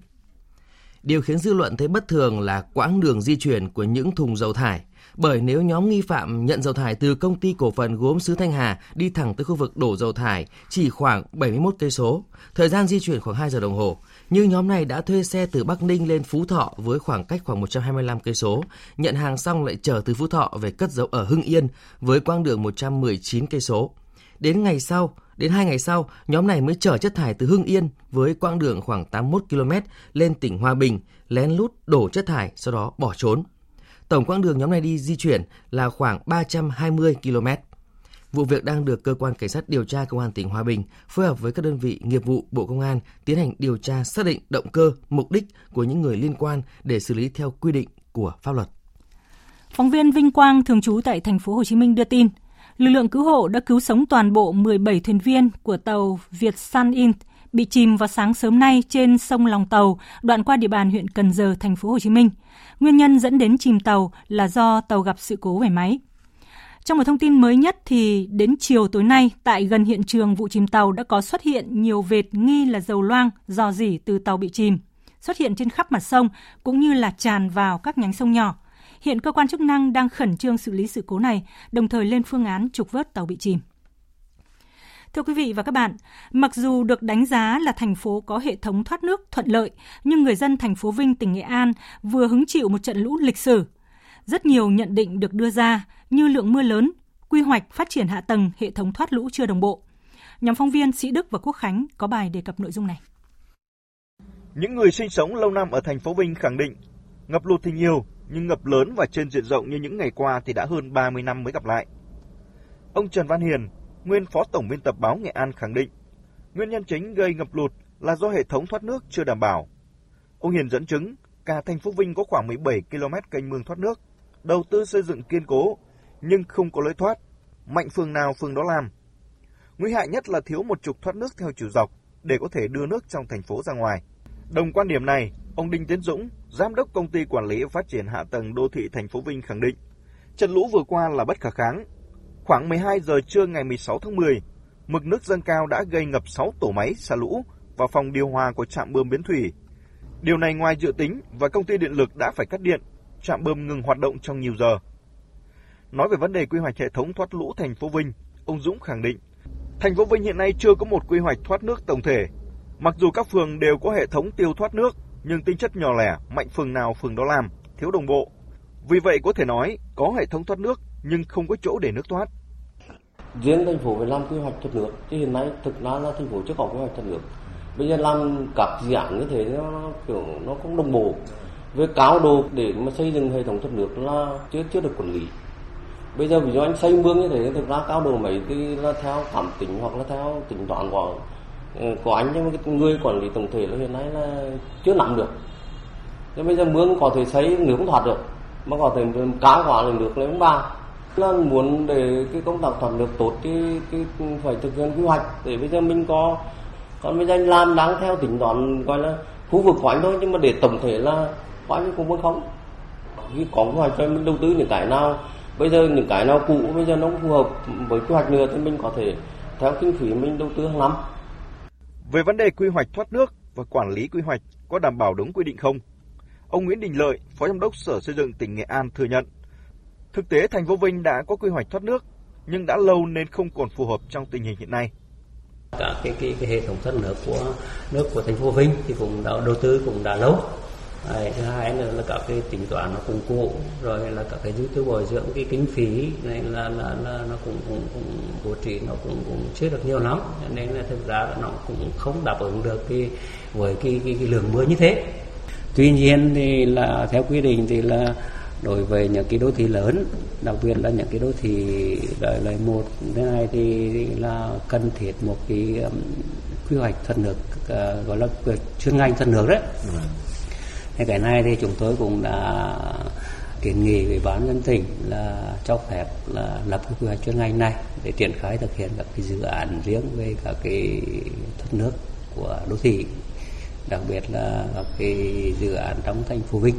Điều khiến dư luận thấy bất thường là quãng đường di chuyển của những thùng dầu thải – bởi nếu nhóm nghi phạm nhận dầu thải từ công ty cổ phần gốm xứ Thanh Hà đi thẳng tới khu vực đổ dầu thải chỉ khoảng 71 cây số, thời gian di chuyển khoảng 2 giờ đồng hồ, nhưng nhóm này đã thuê xe từ Bắc Ninh lên Phú Thọ với khoảng cách khoảng 125 cây số, nhận hàng xong lại chở từ Phú Thọ về cất giấu ở Hưng Yên với quãng đường 119 cây số. Đến ngày sau, đến hai ngày sau, nhóm này mới chở chất thải từ Hưng Yên với quãng đường khoảng 81 km lên tỉnh Hòa Bình, lén lút đổ chất thải, sau đó bỏ trốn. Tổng quãng đường nhóm này đi di chuyển là khoảng 320 km. Vụ việc đang được cơ quan cảnh sát điều tra công an tỉnh Hòa Bình phối hợp với các đơn vị nghiệp vụ Bộ Công an tiến hành điều tra xác định động cơ, mục đích của những người liên quan để xử lý theo quy định của pháp luật. Phóng viên Vinh Quang thường trú tại thành phố Hồ Chí Minh đưa tin, lực lượng cứu hộ đã cứu sống toàn bộ 17 thuyền viên của tàu Việt Sun Int bị chìm vào sáng sớm nay trên sông Lòng Tàu, đoạn qua địa bàn huyện Cần Giờ, thành phố Hồ Chí Minh. Nguyên nhân dẫn đến chìm tàu là do tàu gặp sự cố về máy. Trong một thông tin mới nhất thì đến chiều tối nay tại gần hiện trường vụ chìm tàu đã có xuất hiện nhiều vệt nghi là dầu loang dò dỉ từ tàu bị chìm, xuất hiện trên khắp mặt sông cũng như là tràn vào các nhánh sông nhỏ. Hiện cơ quan chức năng đang khẩn trương xử lý sự cố này, đồng thời lên phương án trục vớt tàu bị chìm. Thưa quý vị và các bạn, mặc dù được đánh giá là thành phố có hệ thống thoát nước thuận lợi, nhưng người dân thành phố Vinh, tỉnh Nghệ An vừa hứng chịu một trận lũ lịch sử. Rất nhiều nhận định được đưa ra như lượng mưa lớn, quy hoạch phát triển hạ tầng hệ thống thoát lũ chưa đồng bộ. Nhóm phóng viên Sĩ Đức và Quốc Khánh có bài đề cập nội dung này. Những người sinh sống lâu năm ở thành phố Vinh khẳng định ngập lụt thì nhiều, nhưng ngập lớn và trên diện rộng như những ngày qua thì đã hơn 30 năm mới gặp lại. Ông Trần Văn Hiền, nguyên phó tổng biên tập báo Nghệ An khẳng định, nguyên nhân chính gây ngập lụt là do hệ thống thoát nước chưa đảm bảo. Ông Hiền dẫn chứng, cả thành phố Vinh có khoảng 17 km kênh mương thoát nước, đầu tư xây dựng kiên cố nhưng không có lối thoát, mạnh phường nào phường đó làm. Nguy hại nhất là thiếu một trục thoát nước theo chiều dọc để có thể đưa nước trong thành phố ra ngoài. Đồng quan điểm này, ông Đinh Tiến Dũng, giám đốc công ty quản lý phát triển hạ tầng đô thị thành phố Vinh khẳng định, trận lũ vừa qua là bất khả kháng. Khoảng 12 giờ trưa ngày 16 tháng 10, mực nước dâng cao đã gây ngập 6 tổ máy xả lũ và phòng điều hòa của trạm bơm Biến Thủy. Điều này ngoài dự tính và công ty điện lực đã phải cắt điện, trạm bơm ngừng hoạt động trong nhiều giờ. Nói về vấn đề quy hoạch hệ thống thoát lũ thành phố Vinh, ông Dũng khẳng định, thành phố Vinh hiện nay chưa có một quy hoạch thoát nước tổng thể. Mặc dù các phường đều có hệ thống tiêu thoát nước, nhưng tính chất nhỏ lẻ, mạnh phường nào phường đó làm, thiếu đồng bộ. Vì vậy có thể nói có hệ thống thoát nước nhưng không có chỗ để nước thoát. Riêng thành phố phải làm quy hoạch thoát nước, chứ hiện nay thực ra là thành phố chưa có quy hoạch thoát nước. Bây giờ làm các dự án như thế nó kiểu nó không đồng bộ. Với cao độ để mà xây dựng hệ thống thoát nước là chưa chưa được quản lý. Bây giờ ví dụ anh xây mương như thế thực ra cao độ mấy thì là theo cảm tính hoặc là theo tính toán của của anh nhưng mà người quản lý tổng thể là hiện nay là chưa nắm được. Thế bây giờ mương có thể xây nước không thoát được mà có thể cá quả là nước lấy ba là muốn để cái công tác thoát nước tốt thì, thì phải thực hiện quy hoạch. Để bây giờ mình có còn bây giờ anh làm đáng theo tính toán gọi là khu vực của thôi nhưng mà để tổng thể là có anh cũng muốn không? Khi có quy hoạch cho mình đầu tư những cái nào bây giờ những cái nào cũ bây giờ nó không phù hợp với quy hoạch nữa thì mình có thể theo kinh phí mình đầu tư hàng năm. Về vấn đề quy hoạch thoát nước và quản lý quy hoạch có đảm bảo đúng quy định không? Ông Nguyễn Đình Lợi, Phó Giám đốc Sở Xây dựng tỉnh Nghệ An thừa nhận Thực tế thành phố Vinh đã có quy hoạch thoát nước nhưng đã lâu nên không còn phù hợp trong tình hình hiện nay. Cả cái, cái, cái hệ thống thoát nước của nước của thành phố Vinh thì cũng đã đầu tư cũng đã lâu. Đấy, thứ hai nữa là các cái tính toán nó cũng cũ rồi là các cái dự tư bồi dưỡng cái kinh phí này là là, là nó cũng cũng cũng bố trí nó cũng cũng chưa được nhiều lắm nên là thực ra là nó cũng không đáp ứng được cái với cái cái, cái lượng mưa như thế tuy nhiên thì là theo quy định thì là đối với những cái đô thị lớn đặc biệt là những cái đô thị loại loại một thế này thì là cần thiết một cái um, quy hoạch thoát nước uh, gọi là chuyên ngành thoát nước đấy ừ. thì cái này thì chúng tôi cũng đã kiến nghị với ban dân tỉnh là cho phép là lập cái quy hoạch chuyên ngành này để triển khai thực hiện các cái dự án riêng về các cái thoát nước của đô thị đặc biệt là các cái dự án trong thành phố Vinh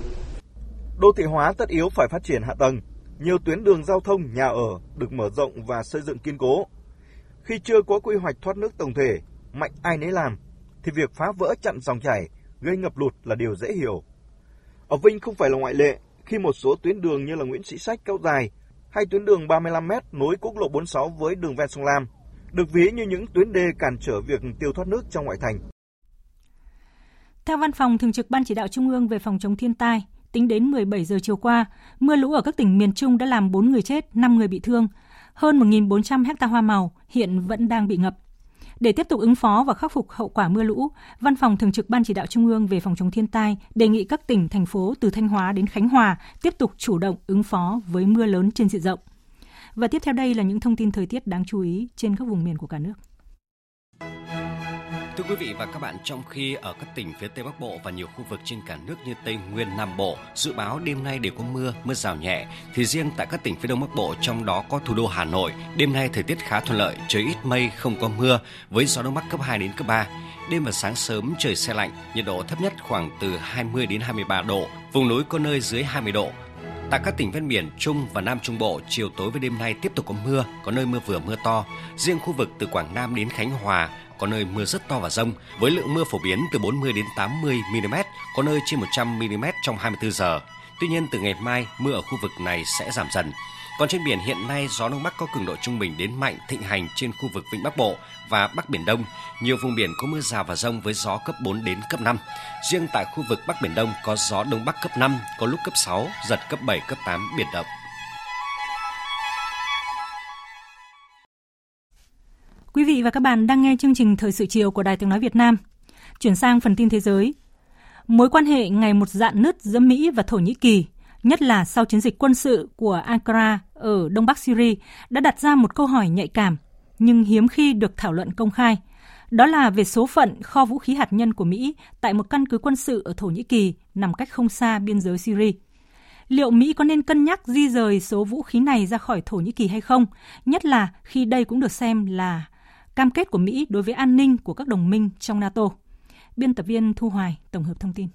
Đô thị hóa tất yếu phải phát triển hạ tầng, nhiều tuyến đường giao thông, nhà ở được mở rộng và xây dựng kiên cố. Khi chưa có quy hoạch thoát nước tổng thể, mạnh ai nấy làm, thì việc phá vỡ chặn dòng chảy, gây ngập lụt là điều dễ hiểu. Ở Vinh không phải là ngoại lệ, khi một số tuyến đường như là Nguyễn Sĩ Sách kéo dài, hay tuyến đường 35m nối quốc lộ 46 với đường ven sông Lam, được ví như những tuyến đê cản trở việc tiêu thoát nước trong ngoại thành. Theo Văn phòng Thường trực Ban Chỉ đạo Trung ương về phòng chống thiên tai, tính đến 17 giờ chiều qua, mưa lũ ở các tỉnh miền Trung đã làm 4 người chết, 5 người bị thương. Hơn 1.400 hecta hoa màu hiện vẫn đang bị ngập. Để tiếp tục ứng phó và khắc phục hậu quả mưa lũ, Văn phòng Thường trực Ban Chỉ đạo Trung ương về phòng chống thiên tai đề nghị các tỉnh, thành phố từ Thanh Hóa đến Khánh Hòa tiếp tục chủ động ứng phó với mưa lớn trên diện rộng. Và tiếp theo đây là những thông tin thời tiết đáng chú ý trên các vùng miền của cả nước. Thưa quý vị và các bạn, trong khi ở các tỉnh phía Tây Bắc Bộ và nhiều khu vực trên cả nước như Tây Nguyên, Nam Bộ dự báo đêm nay đều có mưa, mưa rào nhẹ, thì riêng tại các tỉnh phía Đông Bắc Bộ trong đó có thủ đô Hà Nội, đêm nay thời tiết khá thuận lợi, trời ít mây, không có mưa, với gió đông bắc cấp 2 đến cấp 3. Đêm và sáng sớm trời xe lạnh, nhiệt độ thấp nhất khoảng từ 20 đến 23 độ, vùng núi có nơi dưới 20 độ. Tại các tỉnh ven biển Trung và Nam Trung Bộ, chiều tối và đêm nay tiếp tục có mưa, có nơi mưa vừa mưa to. Riêng khu vực từ Quảng Nam đến Khánh Hòa có nơi mưa rất to và rông, với lượng mưa phổ biến từ 40 đến 80 mm, có nơi trên 100 mm trong 24 giờ. Tuy nhiên từ ngày mai, mưa ở khu vực này sẽ giảm dần. Còn trên biển hiện nay gió đông bắc có cường độ trung bình đến mạnh thịnh hành trên khu vực Vịnh Bắc Bộ và Bắc Biển Đông. Nhiều vùng biển có mưa rào và rông với gió cấp 4 đến cấp 5. Riêng tại khu vực Bắc Biển Đông có gió đông bắc cấp 5, có lúc cấp 6, giật cấp 7, cấp 8 biển động. Quý vị và các bạn đang nghe chương trình Thời sự chiều của Đài Tiếng Nói Việt Nam. Chuyển sang phần tin thế giới. Mối quan hệ ngày một dạn nứt giữa Mỹ và Thổ Nhĩ Kỳ nhất là sau chiến dịch quân sự của Ankara ở Đông Bắc Syria, đã đặt ra một câu hỏi nhạy cảm, nhưng hiếm khi được thảo luận công khai. Đó là về số phận kho vũ khí hạt nhân của Mỹ tại một căn cứ quân sự ở Thổ Nhĩ Kỳ nằm cách không xa biên giới Syria. Liệu Mỹ có nên cân nhắc di rời số vũ khí này ra khỏi Thổ Nhĩ Kỳ hay không? Nhất là khi đây cũng được xem là cam kết của Mỹ đối với an ninh của các đồng minh trong NATO. Biên tập viên Thu Hoài tổng hợp thông tin.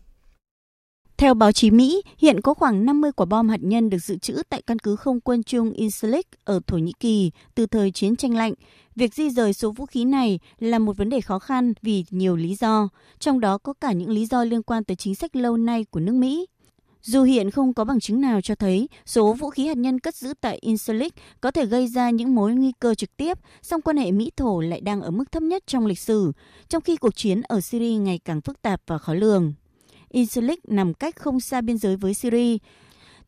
Theo báo chí Mỹ, hiện có khoảng 50 quả bom hạt nhân được dự trữ tại căn cứ không quân chung Incirlik ở Thổ Nhĩ Kỳ từ thời chiến tranh lạnh. Việc di rời số vũ khí này là một vấn đề khó khăn vì nhiều lý do, trong đó có cả những lý do liên quan tới chính sách lâu nay của nước Mỹ. Dù hiện không có bằng chứng nào cho thấy số vũ khí hạt nhân cất giữ tại Incirlik có thể gây ra những mối nguy cơ trực tiếp, song quan hệ Mỹ-Thổ lại đang ở mức thấp nhất trong lịch sử, trong khi cuộc chiến ở Syria ngày càng phức tạp và khó lường. Incirlik nằm cách không xa biên giới với Syria.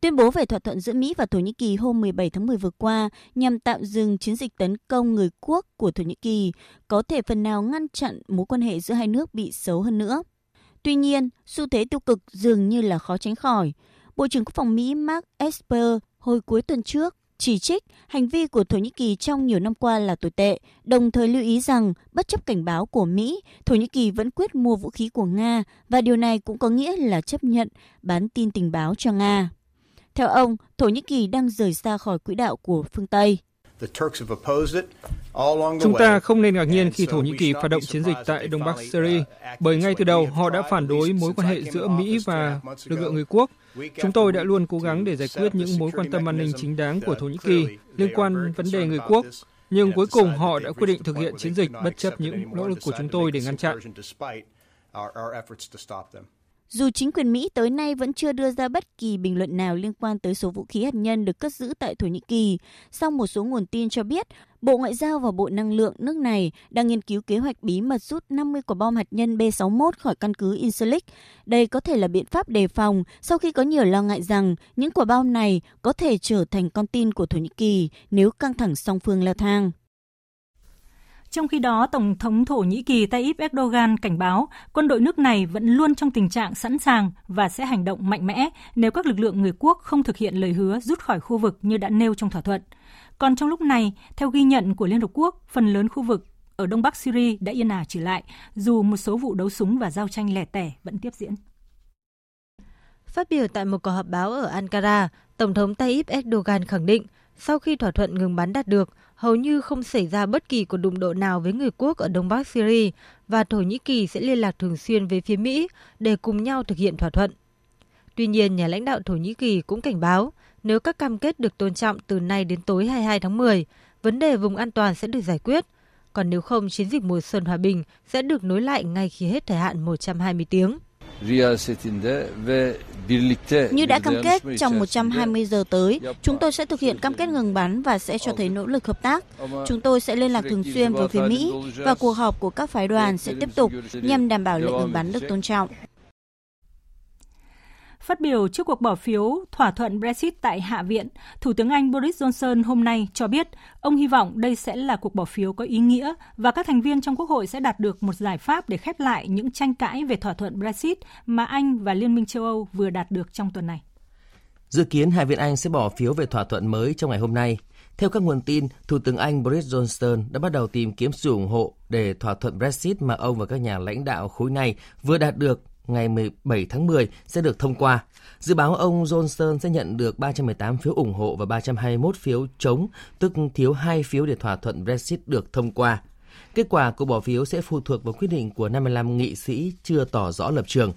Tuyên bố về thỏa thuận giữa Mỹ và Thổ Nhĩ Kỳ hôm 17 tháng 10 vừa qua nhằm tạm dừng chiến dịch tấn công người quốc của Thổ Nhĩ Kỳ có thể phần nào ngăn chặn mối quan hệ giữa hai nước bị xấu hơn nữa. Tuy nhiên, xu thế tiêu cực dường như là khó tránh khỏi. Bộ trưởng Quốc phòng Mỹ Mark Esper hồi cuối tuần trước chỉ trích hành vi của Thổ Nhĩ Kỳ trong nhiều năm qua là tồi tệ, đồng thời lưu ý rằng bất chấp cảnh báo của Mỹ, Thổ Nhĩ Kỳ vẫn quyết mua vũ khí của Nga và điều này cũng có nghĩa là chấp nhận bán tin tình báo cho Nga. Theo ông, Thổ Nhĩ Kỳ đang rời xa khỏi quỹ đạo của phương Tây. Chúng ta không nên ngạc nhiên khi Thổ Nhĩ Kỳ phát động chiến dịch tại Đông Bắc Syria, bởi ngay từ đầu họ đã phản đối mối quan hệ giữa Mỹ và lực lượng người quốc. Chúng tôi đã luôn cố gắng để giải quyết những mối quan tâm an ninh chính đáng của Thổ Nhĩ Kỳ liên quan vấn đề người quốc, nhưng cuối cùng họ đã quyết định thực hiện chiến dịch bất chấp những nỗ lực của chúng tôi để ngăn chặn. Dù chính quyền Mỹ tới nay vẫn chưa đưa ra bất kỳ bình luận nào liên quan tới số vũ khí hạt nhân được cất giữ tại Thổ Nhĩ Kỳ, song một số nguồn tin cho biết Bộ Ngoại giao và Bộ Năng lượng nước này đang nghiên cứu kế hoạch bí mật rút 50 quả bom hạt nhân B-61 khỏi căn cứ Incirlik. Đây có thể là biện pháp đề phòng sau khi có nhiều lo ngại rằng những quả bom này có thể trở thành con tin của Thổ Nhĩ Kỳ nếu căng thẳng song phương leo thang. Trong khi đó, Tổng thống Thổ Nhĩ Kỳ Tayyip Erdogan cảnh báo quân đội nước này vẫn luôn trong tình trạng sẵn sàng và sẽ hành động mạnh mẽ nếu các lực lượng người quốc không thực hiện lời hứa rút khỏi khu vực như đã nêu trong thỏa thuận. Còn trong lúc này, theo ghi nhận của Liên Hợp Quốc, phần lớn khu vực ở Đông Bắc Syria đã yên ả trở lại, dù một số vụ đấu súng và giao tranh lẻ tẻ vẫn tiếp diễn. Phát biểu tại một cuộc họp báo ở Ankara, Tổng thống Tayyip Erdogan khẳng định sau khi thỏa thuận ngừng bắn đạt được, hầu như không xảy ra bất kỳ cuộc đụng độ nào với người quốc ở Đông Bắc Syria và Thổ Nhĩ Kỳ sẽ liên lạc thường xuyên với phía Mỹ để cùng nhau thực hiện thỏa thuận. Tuy nhiên, nhà lãnh đạo Thổ Nhĩ Kỳ cũng cảnh báo nếu các cam kết được tôn trọng từ nay đến tối 22 tháng 10, vấn đề vùng an toàn sẽ được giải quyết. Còn nếu không, chiến dịch mùa xuân hòa bình sẽ được nối lại ngay khi hết thời hạn 120 tiếng. Như đã cam kết trong 120 giờ tới, chúng tôi sẽ thực hiện cam kết ngừng bắn và sẽ cho thấy nỗ lực hợp tác. Chúng tôi sẽ liên lạc thường xuyên với phía Mỹ và cuộc họp của các phái đoàn sẽ tiếp tục nhằm đảm bảo lệnh ngừng bắn được tôn trọng. Phát biểu trước cuộc bỏ phiếu thỏa thuận Brexit tại Hạ viện, Thủ tướng Anh Boris Johnson hôm nay cho biết ông hy vọng đây sẽ là cuộc bỏ phiếu có ý nghĩa và các thành viên trong Quốc hội sẽ đạt được một giải pháp để khép lại những tranh cãi về thỏa thuận Brexit mà Anh và Liên minh châu Âu vừa đạt được trong tuần này. Dự kiến Hạ viện Anh sẽ bỏ phiếu về thỏa thuận mới trong ngày hôm nay. Theo các nguồn tin, Thủ tướng Anh Boris Johnson đã bắt đầu tìm kiếm sự ủng hộ để thỏa thuận Brexit mà ông và các nhà lãnh đạo khối này vừa đạt được ngày 17 tháng 10 sẽ được thông qua. Dự báo ông Johnson sẽ nhận được 318 phiếu ủng hộ và 321 phiếu chống, tức thiếu 2 phiếu để thỏa thuận Brexit được thông qua. Kết quả của bỏ phiếu sẽ phụ thuộc vào quyết định của 55 nghị sĩ chưa tỏ rõ lập trường.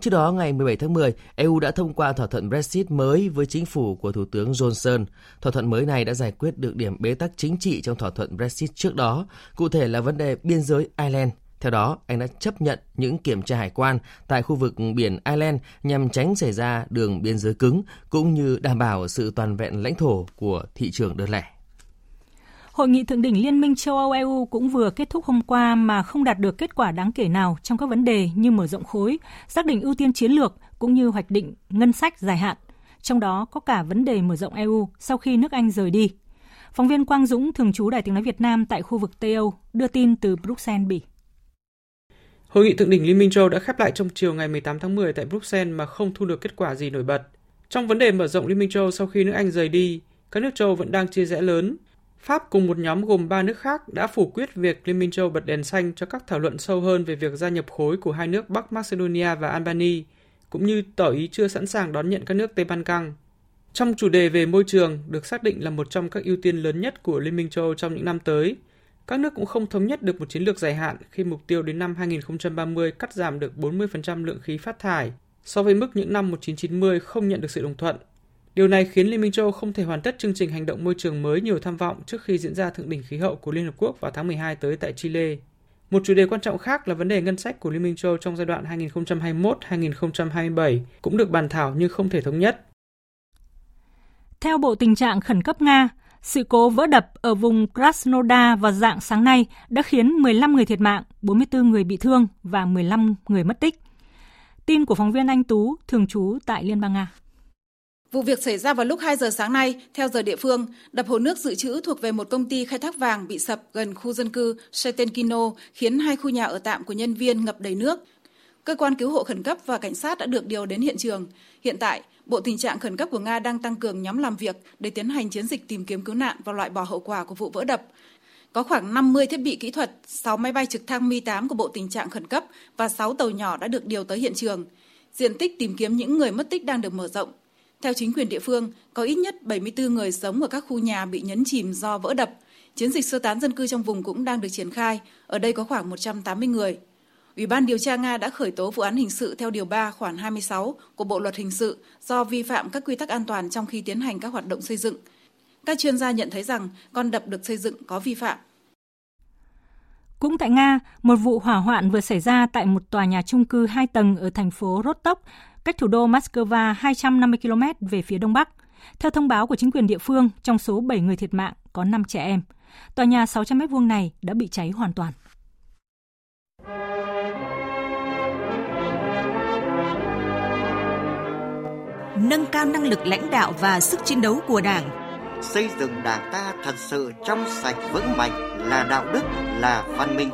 Trước đó, ngày 17 tháng 10, EU đã thông qua thỏa thuận Brexit mới với chính phủ của Thủ tướng Johnson. Thỏa thuận mới này đã giải quyết được điểm bế tắc chính trị trong thỏa thuận Brexit trước đó, cụ thể là vấn đề biên giới Ireland. Theo đó, anh đã chấp nhận những kiểm tra hải quan tại khu vực biển Ireland nhằm tránh xảy ra đường biên giới cứng cũng như đảm bảo sự toàn vẹn lãnh thổ của thị trường đơn lẻ. Hội nghị thượng đỉnh Liên minh châu Âu EU cũng vừa kết thúc hôm qua mà không đạt được kết quả đáng kể nào trong các vấn đề như mở rộng khối, xác định ưu tiên chiến lược cũng như hoạch định ngân sách dài hạn. Trong đó có cả vấn đề mở rộng EU sau khi nước Anh rời đi. Phóng viên Quang Dũng, thường trú Đài tiếng nói Việt Nam tại khu vực Tây Âu, đưa tin từ Bruxelles, Bỉ. Hội nghị thượng đỉnh Liên minh châu đã khép lại trong chiều ngày 18 tháng 10 tại Bruxelles mà không thu được kết quả gì nổi bật. Trong vấn đề mở rộng Liên minh châu sau khi nước Anh rời đi, các nước châu vẫn đang chia rẽ lớn. Pháp cùng một nhóm gồm 3 nước khác đã phủ quyết việc Liên minh châu bật đèn xanh cho các thảo luận sâu hơn về việc gia nhập khối của hai nước Bắc Macedonia và Albania, cũng như tỏ ý chưa sẵn sàng đón nhận các nước Tây Ban Căng. Trong chủ đề về môi trường được xác định là một trong các ưu tiên lớn nhất của Liên minh châu trong những năm tới, các nước cũng không thống nhất được một chiến lược dài hạn khi mục tiêu đến năm 2030 cắt giảm được 40% lượng khí phát thải so với mức những năm 1990 không nhận được sự đồng thuận. Điều này khiến Liên minh châu không thể hoàn tất chương trình hành động môi trường mới nhiều tham vọng trước khi diễn ra thượng đỉnh khí hậu của Liên Hợp Quốc vào tháng 12 tới tại Chile. Một chủ đề quan trọng khác là vấn đề ngân sách của Liên minh châu trong giai đoạn 2021-2027 cũng được bàn thảo nhưng không thể thống nhất. Theo Bộ Tình trạng Khẩn cấp Nga, sự cố vỡ đập ở vùng Krasnodar vào dạng sáng nay đã khiến 15 người thiệt mạng, 44 người bị thương và 15 người mất tích. Tin của phóng viên Anh Tú, thường trú tại Liên bang Nga. Vụ việc xảy ra vào lúc 2 giờ sáng nay, theo giờ địa phương, đập hồ nước dự trữ thuộc về một công ty khai thác vàng bị sập gần khu dân cư Shetenkino, khiến hai khu nhà ở tạm của nhân viên ngập đầy nước. Cơ quan cứu hộ khẩn cấp và cảnh sát đã được điều đến hiện trường. Hiện tại, Bộ Tình trạng khẩn cấp của Nga đang tăng cường nhóm làm việc để tiến hành chiến dịch tìm kiếm cứu nạn và loại bỏ hậu quả của vụ vỡ đập. Có khoảng 50 thiết bị kỹ thuật, 6 máy bay trực thăng Mi-8 của Bộ Tình trạng khẩn cấp và 6 tàu nhỏ đã được điều tới hiện trường. Diện tích tìm kiếm những người mất tích đang được mở rộng. Theo chính quyền địa phương, có ít nhất 74 người sống ở các khu nhà bị nhấn chìm do vỡ đập. Chiến dịch sơ tán dân cư trong vùng cũng đang được triển khai. Ở đây có khoảng 180 người. Ủy ban điều tra Nga đã khởi tố vụ án hình sự theo Điều 3 khoản 26 của Bộ Luật Hình sự do vi phạm các quy tắc an toàn trong khi tiến hành các hoạt động xây dựng. Các chuyên gia nhận thấy rằng con đập được xây dựng có vi phạm. Cũng tại Nga, một vụ hỏa hoạn vừa xảy ra tại một tòa nhà chung cư 2 tầng ở thành phố Rostov, cách thủ đô Moscow 250 km về phía đông bắc. Theo thông báo của chính quyền địa phương, trong số 7 người thiệt mạng có 5 trẻ em. Tòa nhà 600 m2 này đã bị cháy hoàn toàn. Nâng cao năng lực lãnh đạo và sức chiến đấu của Đảng. Xây dựng Đảng ta thật sự trong sạch vững mạnh là đạo đức, là văn minh.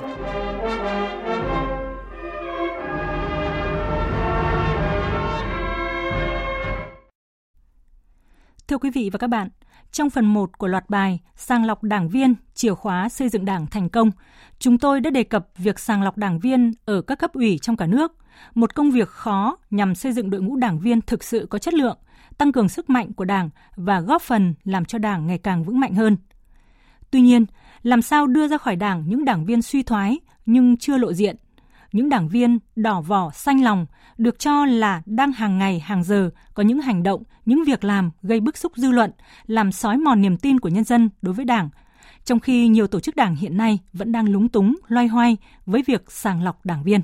Thưa quý vị và các bạn, trong phần 1 của loạt bài Sàng lọc đảng viên, chìa khóa xây dựng đảng thành công, chúng tôi đã đề cập việc sàng lọc đảng viên ở các cấp ủy trong cả nước, một công việc khó nhằm xây dựng đội ngũ đảng viên thực sự có chất lượng, tăng cường sức mạnh của đảng và góp phần làm cho đảng ngày càng vững mạnh hơn. Tuy nhiên, làm sao đưa ra khỏi đảng những đảng viên suy thoái nhưng chưa lộ diện, những đảng viên đỏ vỏ xanh lòng được cho là đang hàng ngày hàng giờ có những hành động, những việc làm gây bức xúc dư luận, làm sói mòn niềm tin của nhân dân đối với đảng, trong khi nhiều tổ chức đảng hiện nay vẫn đang lúng túng, loay hoay với việc sàng lọc đảng viên.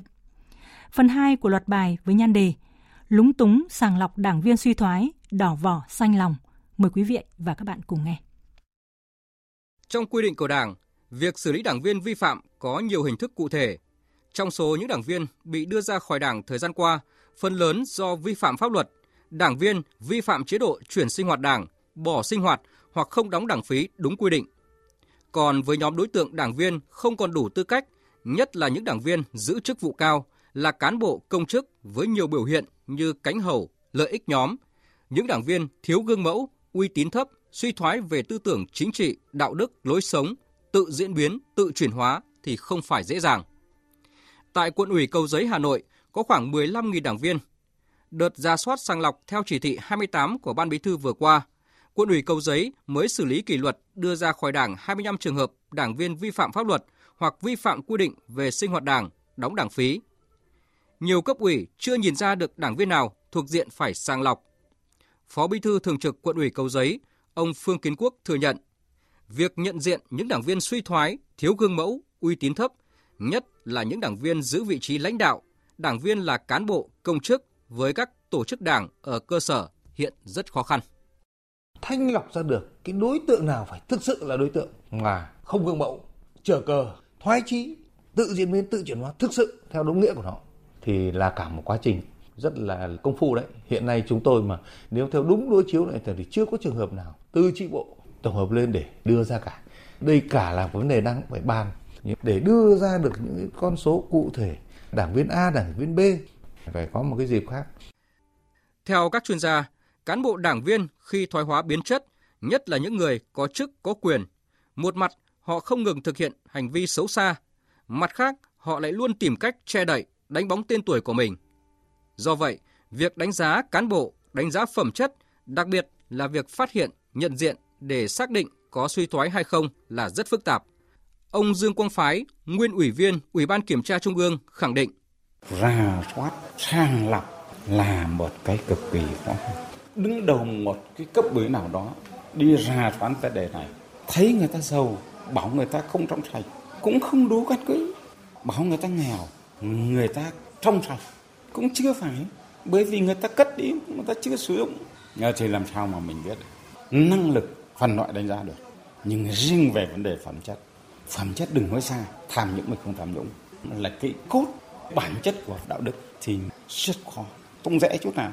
Phần 2 của loạt bài với nhan đề Lúng túng sàng lọc đảng viên suy thoái, đỏ vỏ xanh lòng. Mời quý vị và các bạn cùng nghe. Trong quy định của Đảng, việc xử lý đảng viên vi phạm có nhiều hình thức cụ thể. Trong số những đảng viên bị đưa ra khỏi Đảng thời gian qua, phần lớn do vi phạm pháp luật, đảng viên vi phạm chế độ chuyển sinh hoạt Đảng, bỏ sinh hoạt hoặc không đóng đảng phí đúng quy định. Còn với nhóm đối tượng đảng viên không còn đủ tư cách, nhất là những đảng viên giữ chức vụ cao, là cán bộ công chức với nhiều biểu hiện như cánh hầu, lợi ích nhóm, những đảng viên thiếu gương mẫu, uy tín thấp, suy thoái về tư tưởng chính trị, đạo đức, lối sống, tự diễn biến, tự chuyển hóa thì không phải dễ dàng. Tại quận ủy Cầu Giấy, Hà Nội có khoảng 15.000 đảng viên. Đợt ra soát sàng lọc theo chỉ thị 28 của Ban Bí thư vừa qua, quận ủy Cầu Giấy mới xử lý kỷ luật đưa ra khỏi Đảng 25 trường hợp đảng viên vi phạm pháp luật hoặc vi phạm quy định về sinh hoạt Đảng, đóng đảng phí. Nhiều cấp ủy chưa nhìn ra được đảng viên nào thuộc diện phải sàng lọc. Phó Bí thư Thường trực quận ủy Cầu Giấy, ông Phương Kiến Quốc thừa nhận, việc nhận diện những đảng viên suy thoái, thiếu gương mẫu, uy tín thấp, nhất là những đảng viên giữ vị trí lãnh đạo, đảng viên là cán bộ, công chức với các tổ chức đảng ở cơ sở hiện rất khó khăn. Thanh lọc ra được cái đối tượng nào phải thực sự là đối tượng mà không gương mẫu, trở cờ, thoái chí, tự diễn biến, tự chuyển hóa thực sự theo đúng nghĩa của nó thì là cả một quá trình rất là công phu đấy. Hiện nay chúng tôi mà nếu theo đúng đối chiếu này thì chưa có trường hợp nào từ tri bộ tổng hợp lên để đưa ra cả. Đây cả là vấn đề đang phải bàn để đưa ra được những con số cụ thể đảng viên A, đảng viên B phải có một cái dịp khác. Theo các chuyên gia, cán bộ đảng viên khi thoái hóa biến chất, nhất là những người có chức có quyền, một mặt họ không ngừng thực hiện hành vi xấu xa, mặt khác họ lại luôn tìm cách che đậy, đánh bóng tên tuổi của mình. Do vậy, việc đánh giá cán bộ, đánh giá phẩm chất, đặc biệt là việc phát hiện, nhận diện để xác định có suy thoái hay không là rất phức tạp. Ông Dương Quang Phái, nguyên ủy viên Ủy ban Kiểm tra Trung ương khẳng định. Ra soát, sàng lọc là một cái cực kỳ khó khăn. Đứng đầu một cái cấp ủy nào đó đi ra soát vấn đề này, thấy người ta giàu, bảo người ta không trong sạch, cũng không đủ căn cứ. Bảo người ta nghèo, người ta trong sạch, cũng chưa phải. Bởi vì người ta cất đi, người ta chưa sử dụng. Thì làm sao mà mình biết. Năng lực phần loại đánh giá được. Nhưng riêng về vấn đề phẩm chất, phẩm chất đừng nói xa, tham nhũng hay không tham nhũng là cái cốt bản chất của đạo đức thì rất khó, không dễ chút nào.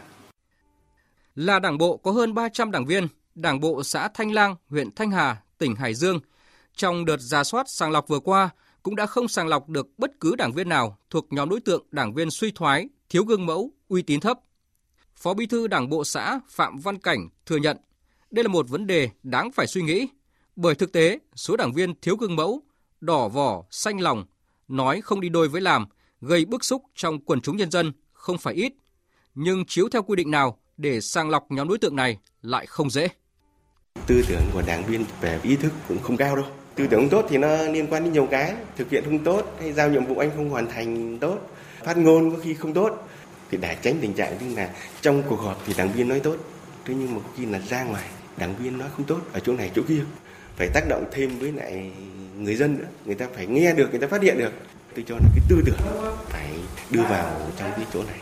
Là đảng bộ có hơn 300 đảng viên, Đảng bộ xã Thanh Lang, huyện Thanh Hà, tỉnh Hải Dương, trong đợt ra soát sàng lọc vừa qua cũng đã không sàng lọc được bất cứ đảng viên nào thuộc nhóm đối tượng đảng viên suy thoái, thiếu gương mẫu, uy tín thấp. Phó Bí thư Đảng bộ xã Phạm Văn Cảnh thừa nhận đây là một vấn đề đáng phải suy nghĩ, bởi thực tế số đảng viên thiếu gương mẫu, đỏ vỏ, xanh lòng, nói không đi đôi với làm, gây bức xúc trong quần chúng nhân dân không phải ít, nhưng chiếu theo quy định nào để sàng lọc nhóm đối tượng này lại không dễ. Tư tưởng của đảng viên về ý thức cũng không cao đâu. Tư tưởng tốt thì nó liên quan đến nhiều cái, thực hiện không tốt hay giao nhiệm vụ anh không hoàn thành tốt, phát ngôn có khi không tốt thì để tránh tình trạng như là trong cuộc họp thì đảng viên nói tốt, thế nhưng mà có khi là ra ngoài đảng viên nói không tốt ở chỗ này chỗ kia. Phải tác động thêm với lại người dân nữa người ta phải nghe được người ta phát hiện được. Tôi cho là cái tư tưởng phải đưa vào trong cái chỗ này.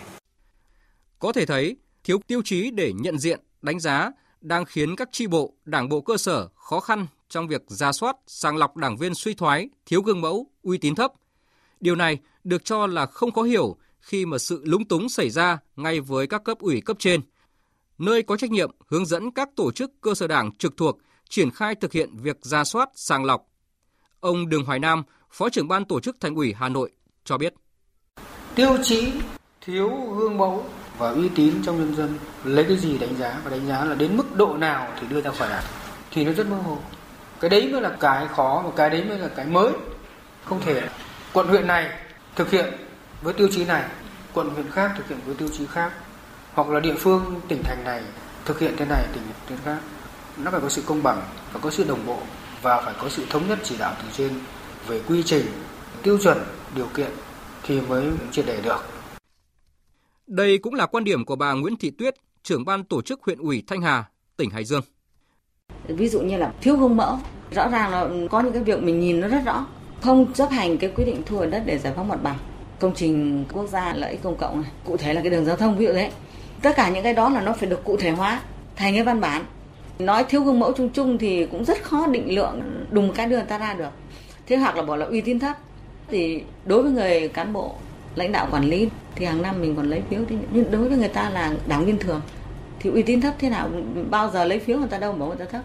Có thể thấy thiếu tiêu chí để nhận diện đánh giá đang khiến các tri bộ đảng bộ cơ sở khó khăn trong việc ra soát sàng lọc đảng viên suy thoái thiếu gương mẫu uy tín thấp điều này được cho là không khó hiểu khi mà sự lúng túng xảy ra ngay với các cấp ủy cấp trên nơi có trách nhiệm hướng dẫn các tổ chức cơ sở đảng trực thuộc triển khai thực hiện việc ra soát sàng lọc. Ông Đường Hoài Nam, Phó trưởng ban tổ chức Thành ủy Hà Nội cho biết. Tiêu chí thiếu gương mẫu và uy tín trong nhân dân lấy cái gì đánh giá và đánh giá là đến mức độ nào thì đưa ra khỏi đảng thì nó rất mơ hồ. Cái đấy mới là cái khó và cái đấy mới là cái mới. Không thể. Quận huyện này thực hiện với tiêu chí này, quận huyện khác thực hiện với tiêu chí khác. Hoặc là địa phương tỉnh thành này thực hiện thế này tỉnh thế khác. Nó phải có sự công bằng phải có sự đồng bộ và phải có sự thống nhất chỉ đạo từ trên về quy trình tiêu chuẩn điều kiện thì mới triệt để được. Đây cũng là quan điểm của bà Nguyễn Thị Tuyết trưởng ban tổ chức huyện ủy Thanh Hà tỉnh Hải Dương ví dụ như là thiếu gương mẫu, rõ ràng là có những cái việc mình nhìn nó rất rõ. Không chấp hành cái quyết định thu hồi đất để giải phóng mặt bằng. Công trình quốc gia lợi ích công cộng này, cụ thể là cái đường giao thông ví dụ đấy tất cả những cái đó là nó phải được cụ thể hóa thành cái văn bản. Nói thiếu gương mẫu chung chung thì cũng rất khó định lượng, đùng cái đưa người ta ra được. Thế hoặc là bỏ là uy tín thấp. Thì đối với người cán bộ, lãnh đạo quản lý thì hàng năm mình còn lấy phiếu thì nhưng đối với người ta là đảng viên thường thì uy tín thấp thế nào? Bao giờ lấy phiếu người ta đâu mà người ta thấp.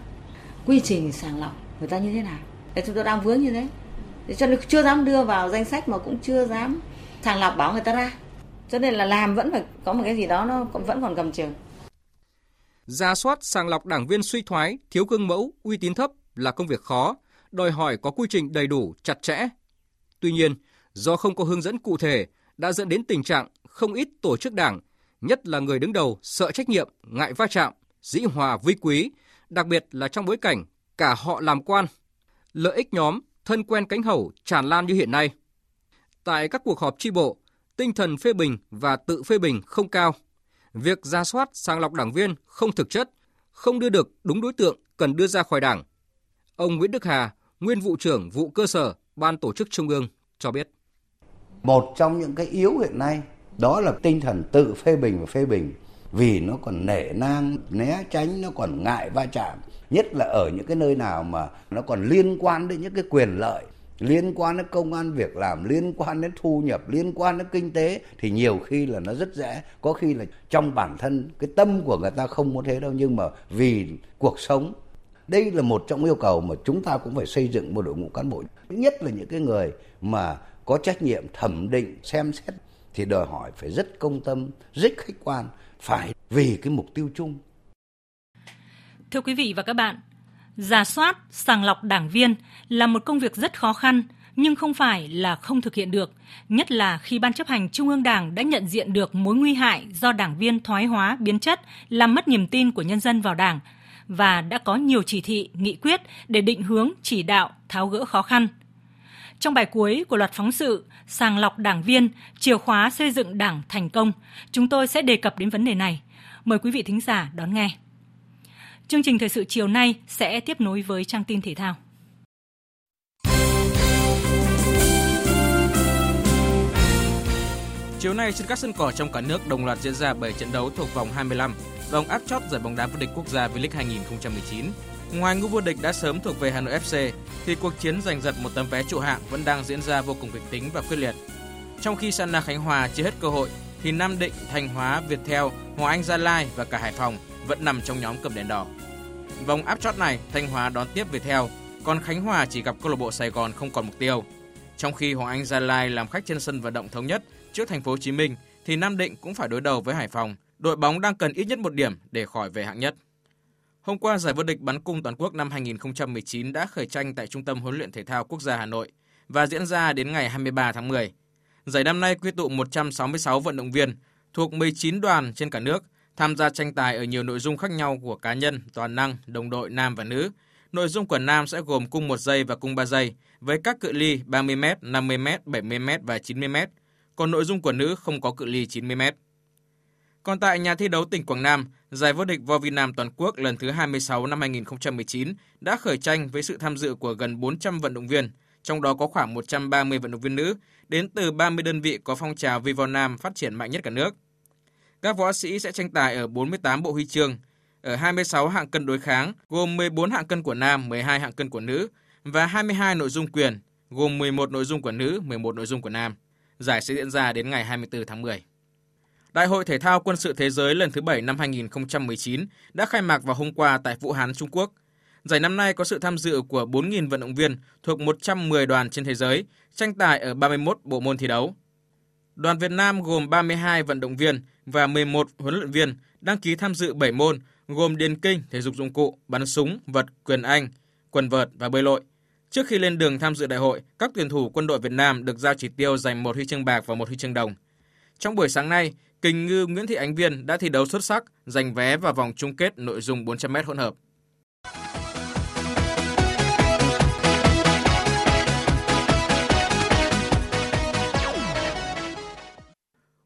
Quy trình sàng lọc người ta như thế nào? Để chúng tôi đang vướng như thế. Để cho nên chưa dám đưa vào danh sách mà cũng chưa dám sàng lọc bảo người ta ra. Cho nên là làm vẫn phải có một cái gì đó nó vẫn còn cầm chừng. Ra soát sàng lọc đảng viên suy thoái, thiếu gương mẫu, uy tín thấp là công việc khó, đòi hỏi có quy trình đầy đủ, chặt chẽ. Tuy nhiên, do không có hướng dẫn cụ thể đã dẫn đến tình trạng không ít tổ chức đảng, nhất là người đứng đầu sợ trách nhiệm, ngại va chạm, dĩ hòa vi quý, đặc biệt là trong bối cảnh cả họ làm quan, lợi ích nhóm, thân quen cánh hầu tràn lan như hiện nay. Tại các cuộc họp tri bộ, tinh thần phê bình và tự phê bình không cao. Việc ra soát sàng lọc đảng viên không thực chất, không đưa được đúng đối tượng cần đưa ra khỏi đảng. Ông Nguyễn Đức Hà, nguyên vụ trưởng vụ cơ sở Ban tổ chức Trung ương cho biết. Một trong những cái yếu hiện nay đó là tinh thần tự phê bình và phê bình. Vì nó còn nể nang, né tránh, nó còn ngại va chạm. Nhất là ở những cái nơi nào mà nó còn liên quan đến những cái quyền lợi liên quan đến công an việc làm liên quan đến thu nhập liên quan đến kinh tế thì nhiều khi là nó rất dễ. Có khi là trong bản thân cái tâm của người ta không muốn thế đâu nhưng mà vì cuộc sống đây là một trong yêu cầu mà chúng ta cũng phải xây dựng một đội ngũ cán bộ. Nhất là những cái người mà có trách nhiệm thẩm định xem xét thì đòi hỏi phải rất công tâm rất khách quan phải vì cái mục tiêu chung Thưa quý vị và các bạn, giả soát, sàng lọc đảng viên là một công việc rất khó khăn nhưng không phải là không thực hiện được, nhất là khi Ban chấp hành Trung ương Đảng đã nhận diện được mối nguy hại do đảng viên thoái hóa, biến chất, làm mất niềm tin của nhân dân vào Đảng và đã có nhiều chỉ thị, nghị quyết để định hướng, chỉ đạo, tháo gỡ khó khăn. Trong bài cuối của loạt phóng sự Sàng lọc đảng viên, chìa khóa xây dựng đảng thành công, chúng tôi sẽ đề cập đến vấn đề này. Mời quý vị thính giả đón nghe. Chương trình thời sự chiều nay sẽ tiếp nối với trang tin thể thao. Chiều nay trên các sân cỏ trong cả nước đồng loạt diễn ra 7 trận đấu thuộc vòng 25, vòng áp chót giải bóng đá vô địch quốc gia V-League 2019. Ngoài ngôi vô địch đã sớm thuộc về Hà Nội FC, thì cuộc chiến giành giật một tấm vé trụ hạng vẫn đang diễn ra vô cùng kịch tính và quyết liệt. Trong khi sanna Khánh Hòa chưa hết cơ hội, thì Nam Định, Thanh Hóa, Viettel, hoàng Anh Gia Lai và cả Hải Phòng vẫn nằm trong nhóm cầm đèn đỏ. Vòng áp chót này, Thanh Hóa đón tiếp Viettel, còn Khánh Hòa chỉ gặp câu lạc bộ Sài Gòn không còn mục tiêu. Trong khi Hoàng Anh Gia Lai làm khách trên sân vận động thống nhất trước thành phố Hồ Chí Minh thì Nam Định cũng phải đối đầu với Hải Phòng. Đội bóng đang cần ít nhất một điểm để khỏi về hạng nhất. Hôm qua, giải vô địch bắn cung toàn quốc năm 2019 đã khởi tranh tại Trung tâm huấn luyện thể thao quốc gia Hà Nội và diễn ra đến ngày 23 tháng 10. Giải năm nay quy tụ 166 vận động viên thuộc 19 đoàn trên cả nước tham gia tranh tài ở nhiều nội dung khác nhau của cá nhân, toàn năng, đồng đội nam và nữ. Nội dung của nam sẽ gồm cung 1 giây và cung 3 giây với các cự ly 30m, 50m, 70m và 90m. Còn nội dung của nữ không có cự ly 90m. Còn tại nhà thi đấu tỉnh Quảng Nam, giải vô địch vo Việt Nam toàn quốc lần thứ 26 năm 2019 đã khởi tranh với sự tham dự của gần 400 vận động viên, trong đó có khoảng 130 vận động viên nữ đến từ 30 đơn vị có phong trào vi vo nam phát triển mạnh nhất cả nước. Các võ sĩ sẽ tranh tài ở 48 bộ huy chương, ở 26 hạng cân đối kháng, gồm 14 hạng cân của nam, 12 hạng cân của nữ và 22 nội dung quyền, gồm 11 nội dung của nữ, 11 nội dung của nam. Giải sẽ diễn ra đến ngày 24 tháng 10. Đại hội Thể thao Quân sự Thế giới lần thứ 7 năm 2019 đã khai mạc vào hôm qua tại Vũ Hán, Trung Quốc. Giải năm nay có sự tham dự của 4.000 vận động viên thuộc 110 đoàn trên thế giới, tranh tài ở 31 bộ môn thi đấu. Đoàn Việt Nam gồm 32 vận động viên và 11 huấn luyện viên đăng ký tham dự 7 môn gồm điền kinh, thể dục dụng cụ, bắn súng, vật, quyền Anh, quần vợt và bơi lội. Trước khi lên đường tham dự đại hội, các tuyển thủ quân đội Việt Nam được giao chỉ tiêu giành một huy chương bạc và một huy chương đồng. Trong buổi sáng nay, kình ngư Nguyễn Thị Ánh Viên đã thi đấu xuất sắc, giành vé vào vòng chung kết nội dung 400m hỗn hợp.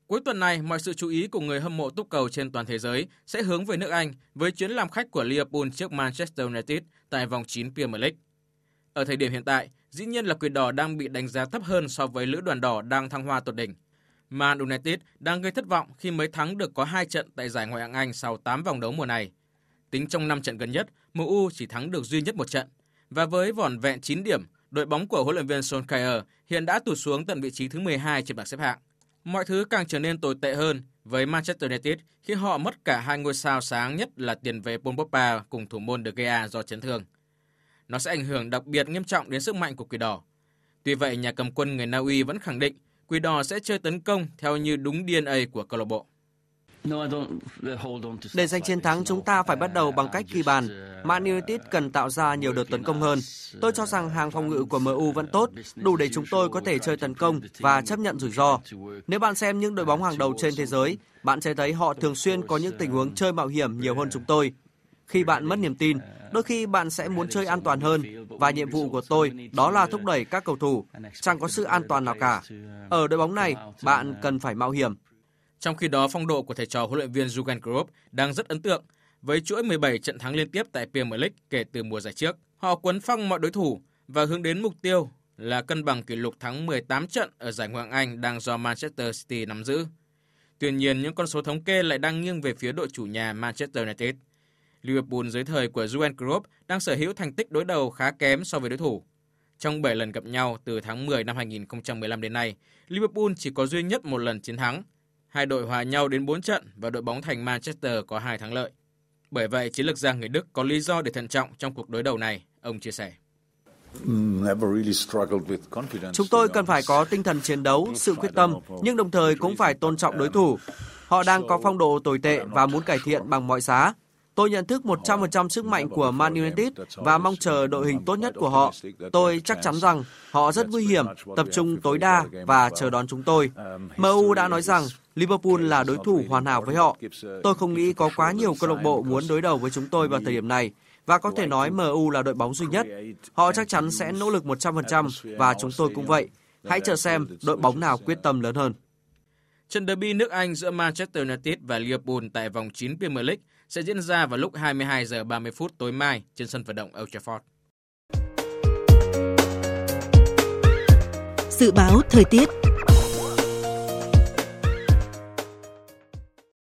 Cuối tuần này, mọi sự chú ý của người hâm mộ túc cầu trên toàn thế giới sẽ hướng về nước Anh với chuyến làm khách của Liverpool trước Manchester United tại vòng 9 Premier League. Ở thời điểm hiện tại, dĩ nhiên là quyền đỏ đang bị đánh giá thấp hơn so với lữ đoàn đỏ đang thăng hoa tột đỉnh. Man United đang gây thất vọng khi mới thắng được có 2 trận tại giải Ngoại hạng Anh sau 8 vòng đấu mùa này. Tính trong 5 trận gần nhất, MU chỉ thắng được duy nhất một trận. Và với vỏn vẹn 9 điểm, đội bóng của huấn luyện viên Solskjaer hiện đã tụt xuống tận vị trí thứ 12 trên bảng xếp hạng. Mọi thứ càng trở nên tồi tệ hơn với Manchester United khi họ mất cả hai ngôi sao sáng nhất là tiền vệ Paul Pogba cùng thủ môn De Gea do chấn thương. Nó sẽ ảnh hưởng đặc biệt nghiêm trọng đến sức mạnh của Quỷ Đỏ. Tuy vậy, nhà cầm quân người Na Uy vẫn khẳng định Quỷ Đỏ sẽ chơi tấn công theo như đúng DNA của câu lạc bộ. Để giành chiến thắng, chúng ta phải bắt đầu bằng cách ghi bàn. Man United cần tạo ra nhiều đợt tấn công hơn. Tôi cho rằng hàng phòng ngự của MU vẫn tốt, đủ để chúng tôi có thể chơi tấn công và chấp nhận rủi ro. Nếu bạn xem những đội bóng hàng đầu trên thế giới, bạn sẽ thấy họ thường xuyên có những tình huống chơi mạo hiểm nhiều hơn chúng tôi. Khi bạn mất niềm tin, đôi khi bạn sẽ muốn chơi an toàn hơn và nhiệm vụ của tôi đó là thúc đẩy các cầu thủ. Chẳng có sự an toàn nào cả. Ở đội bóng này, bạn cần phải mạo hiểm trong khi đó, phong độ của thầy trò huấn luyện viên Jurgen Klopp đang rất ấn tượng với chuỗi 17 trận thắng liên tiếp tại Premier League kể từ mùa giải trước. Họ quấn phăng mọi đối thủ và hướng đến mục tiêu là cân bằng kỷ lục thắng 18 trận ở giải Ngoại hạng Anh đang do Manchester City nắm giữ. Tuy nhiên, những con số thống kê lại đang nghiêng về phía đội chủ nhà Manchester United. Liverpool dưới thời của Jurgen Klopp đang sở hữu thành tích đối đầu khá kém so với đối thủ. Trong 7 lần gặp nhau từ tháng 10 năm 2015 đến nay, Liverpool chỉ có duy nhất một lần chiến thắng – Hai đội hòa nhau đến 4 trận và đội bóng thành Manchester có hai thắng lợi. Bởi vậy, chiến lược gia người Đức có lý do để thận trọng trong cuộc đối đầu này, ông chia sẻ. Chúng tôi cần phải có tinh thần chiến đấu, sự quyết tâm, nhưng đồng thời cũng phải tôn trọng đối thủ. Họ đang có phong độ tồi tệ và muốn cải thiện bằng mọi giá. Tôi nhận thức 100% sức mạnh của Man United và mong chờ đội hình tốt nhất của họ. Tôi chắc chắn rằng họ rất nguy hiểm, tập trung tối đa và chờ đón chúng tôi. MU đã nói rằng Liverpool là đối thủ hoàn hảo với họ. Tôi không nghĩ có quá nhiều câu lạc bộ muốn đối đầu với chúng tôi vào thời điểm này và có thể nói MU là đội bóng duy nhất. Họ chắc chắn sẽ nỗ lực 100% và chúng tôi cũng vậy. Hãy chờ xem đội bóng nào quyết tâm lớn hơn. Trận derby nước Anh giữa Manchester United và Liverpool tại vòng 9 Premier League sẽ diễn ra vào lúc 22 giờ 30 phút tối mai trên sân vận động Old Trafford. Dự báo thời tiết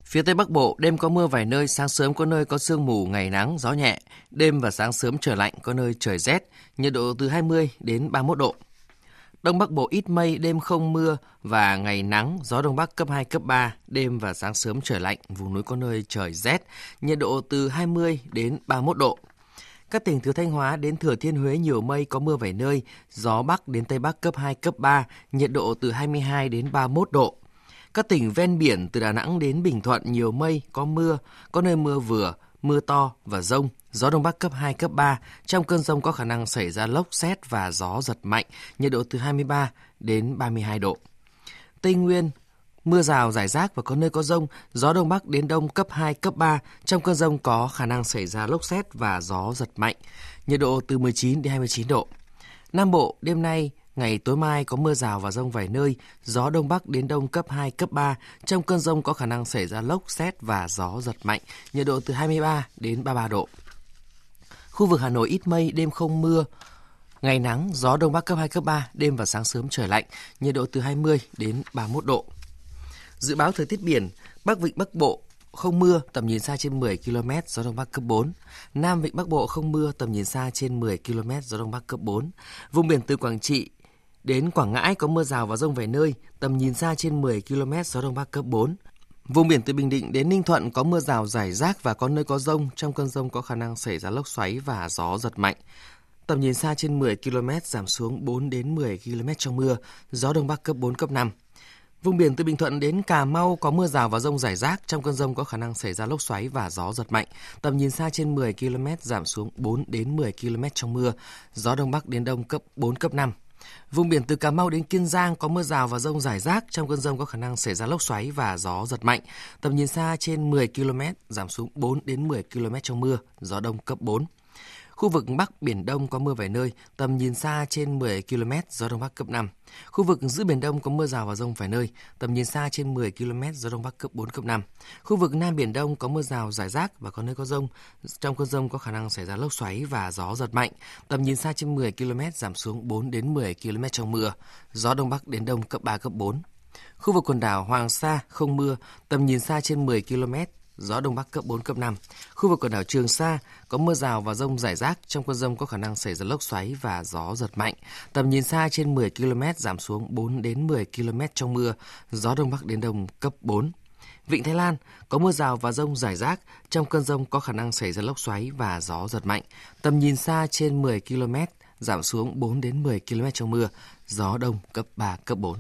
Phía Tây Bắc Bộ, đêm có mưa vài nơi, sáng sớm có nơi có sương mù, ngày nắng, gió nhẹ. Đêm và sáng sớm trời lạnh, có nơi trời rét, nhiệt độ từ 20 đến 31 độ. Đông Bắc Bộ ít mây, đêm không mưa và ngày nắng, gió Đông Bắc cấp 2, cấp 3, đêm và sáng sớm trời lạnh, vùng núi có nơi trời rét, nhiệt độ từ 20 đến 31 độ. Các tỉnh từ Thanh Hóa đến Thừa Thiên Huế nhiều mây có mưa vài nơi, gió Bắc đến Tây Bắc cấp 2, cấp 3, nhiệt độ từ 22 đến 31 độ. Các tỉnh ven biển từ Đà Nẵng đến Bình Thuận nhiều mây, có mưa, có nơi mưa vừa, mưa to và rông, gió đông bắc cấp 2, cấp 3. Trong cơn rông có khả năng xảy ra lốc xét và gió giật mạnh, nhiệt độ từ 23 đến 32 độ. Tây Nguyên, mưa rào rải rác và có nơi có rông, gió đông bắc đến đông cấp 2, cấp 3. Trong cơn rông có khả năng xảy ra lốc xét và gió giật mạnh, nhiệt độ từ 19 đến 29 độ. Nam Bộ, đêm nay Ngày tối mai có mưa rào và rông vài nơi, gió đông bắc đến đông cấp 2, cấp 3. Trong cơn rông có khả năng xảy ra lốc, xét và gió giật mạnh, nhiệt độ từ 23 đến 33 độ. Khu vực Hà Nội ít mây, đêm không mưa. Ngày nắng, gió đông bắc cấp 2, cấp 3, đêm và sáng sớm trời lạnh, nhiệt độ từ 20 đến 31 độ. Dự báo thời tiết biển, Bắc Vịnh Bắc Bộ không mưa, tầm nhìn xa trên 10 km, gió đông bắc cấp 4. Nam Vịnh Bắc Bộ không mưa, tầm nhìn xa trên 10 km, gió đông bắc cấp 4. Vùng biển từ Quảng Trị Đến Quảng Ngãi có mưa rào và rông vài nơi, tầm nhìn xa trên 10 km, gió đông bắc cấp 4. Vùng biển từ Bình Định đến Ninh Thuận có mưa rào rải rác và có nơi có rông, trong cơn rông có khả năng xảy ra lốc xoáy và gió giật mạnh. Tầm nhìn xa trên 10 km giảm xuống 4 đến 10 km trong mưa, gió đông bắc cấp 4 cấp 5. Vùng biển từ Bình Thuận đến Cà Mau có mưa rào và rông rải rác, trong cơn rông có khả năng xảy ra lốc xoáy và gió giật mạnh. Tầm nhìn xa trên 10 km giảm xuống 4 đến 10 km trong mưa, gió đông bắc đến đông cấp 4 cấp 5. Vùng biển từ Cà Mau đến Kiên Giang có mưa rào và rông rải rác, trong cơn rông có khả năng xảy ra lốc xoáy và gió giật mạnh. Tầm nhìn xa trên 10 km, giảm xuống 4 đến 10 km trong mưa, gió đông cấp 4. Khu vực Bắc Biển Đông có mưa vài nơi, tầm nhìn xa trên 10 km, gió Đông Bắc cấp 5. Khu vực giữa Biển Đông có mưa rào và rông vài nơi, tầm nhìn xa trên 10 km, gió Đông Bắc cấp 4, cấp 5. Khu vực Nam Biển Đông có mưa rào rải rác và có nơi có rông. Trong cơn rông có khả năng xảy ra lốc xoáy và gió giật mạnh. Tầm nhìn xa trên 10 km, giảm xuống 4 đến 10 km trong mưa. Gió Đông Bắc đến Đông cấp 3, cấp 4. Khu vực quần đảo Hoàng Sa không mưa, tầm nhìn xa trên 10 km, gió đông bắc cấp 4, cấp 5. Khu vực quần đảo Trường Sa có mưa rào và rông rải rác, trong cơn rông có khả năng xảy ra lốc xoáy và gió giật mạnh. Tầm nhìn xa trên 10 km giảm xuống 4 đến 10 km trong mưa, gió đông bắc đến đông cấp 4. Vịnh Thái Lan có mưa rào và rông rải rác, trong cơn rông có khả năng xảy ra lốc xoáy và gió giật mạnh. Tầm nhìn xa trên 10 km, giảm xuống 4 đến 10 km trong mưa, gió đông cấp 3, cấp 4.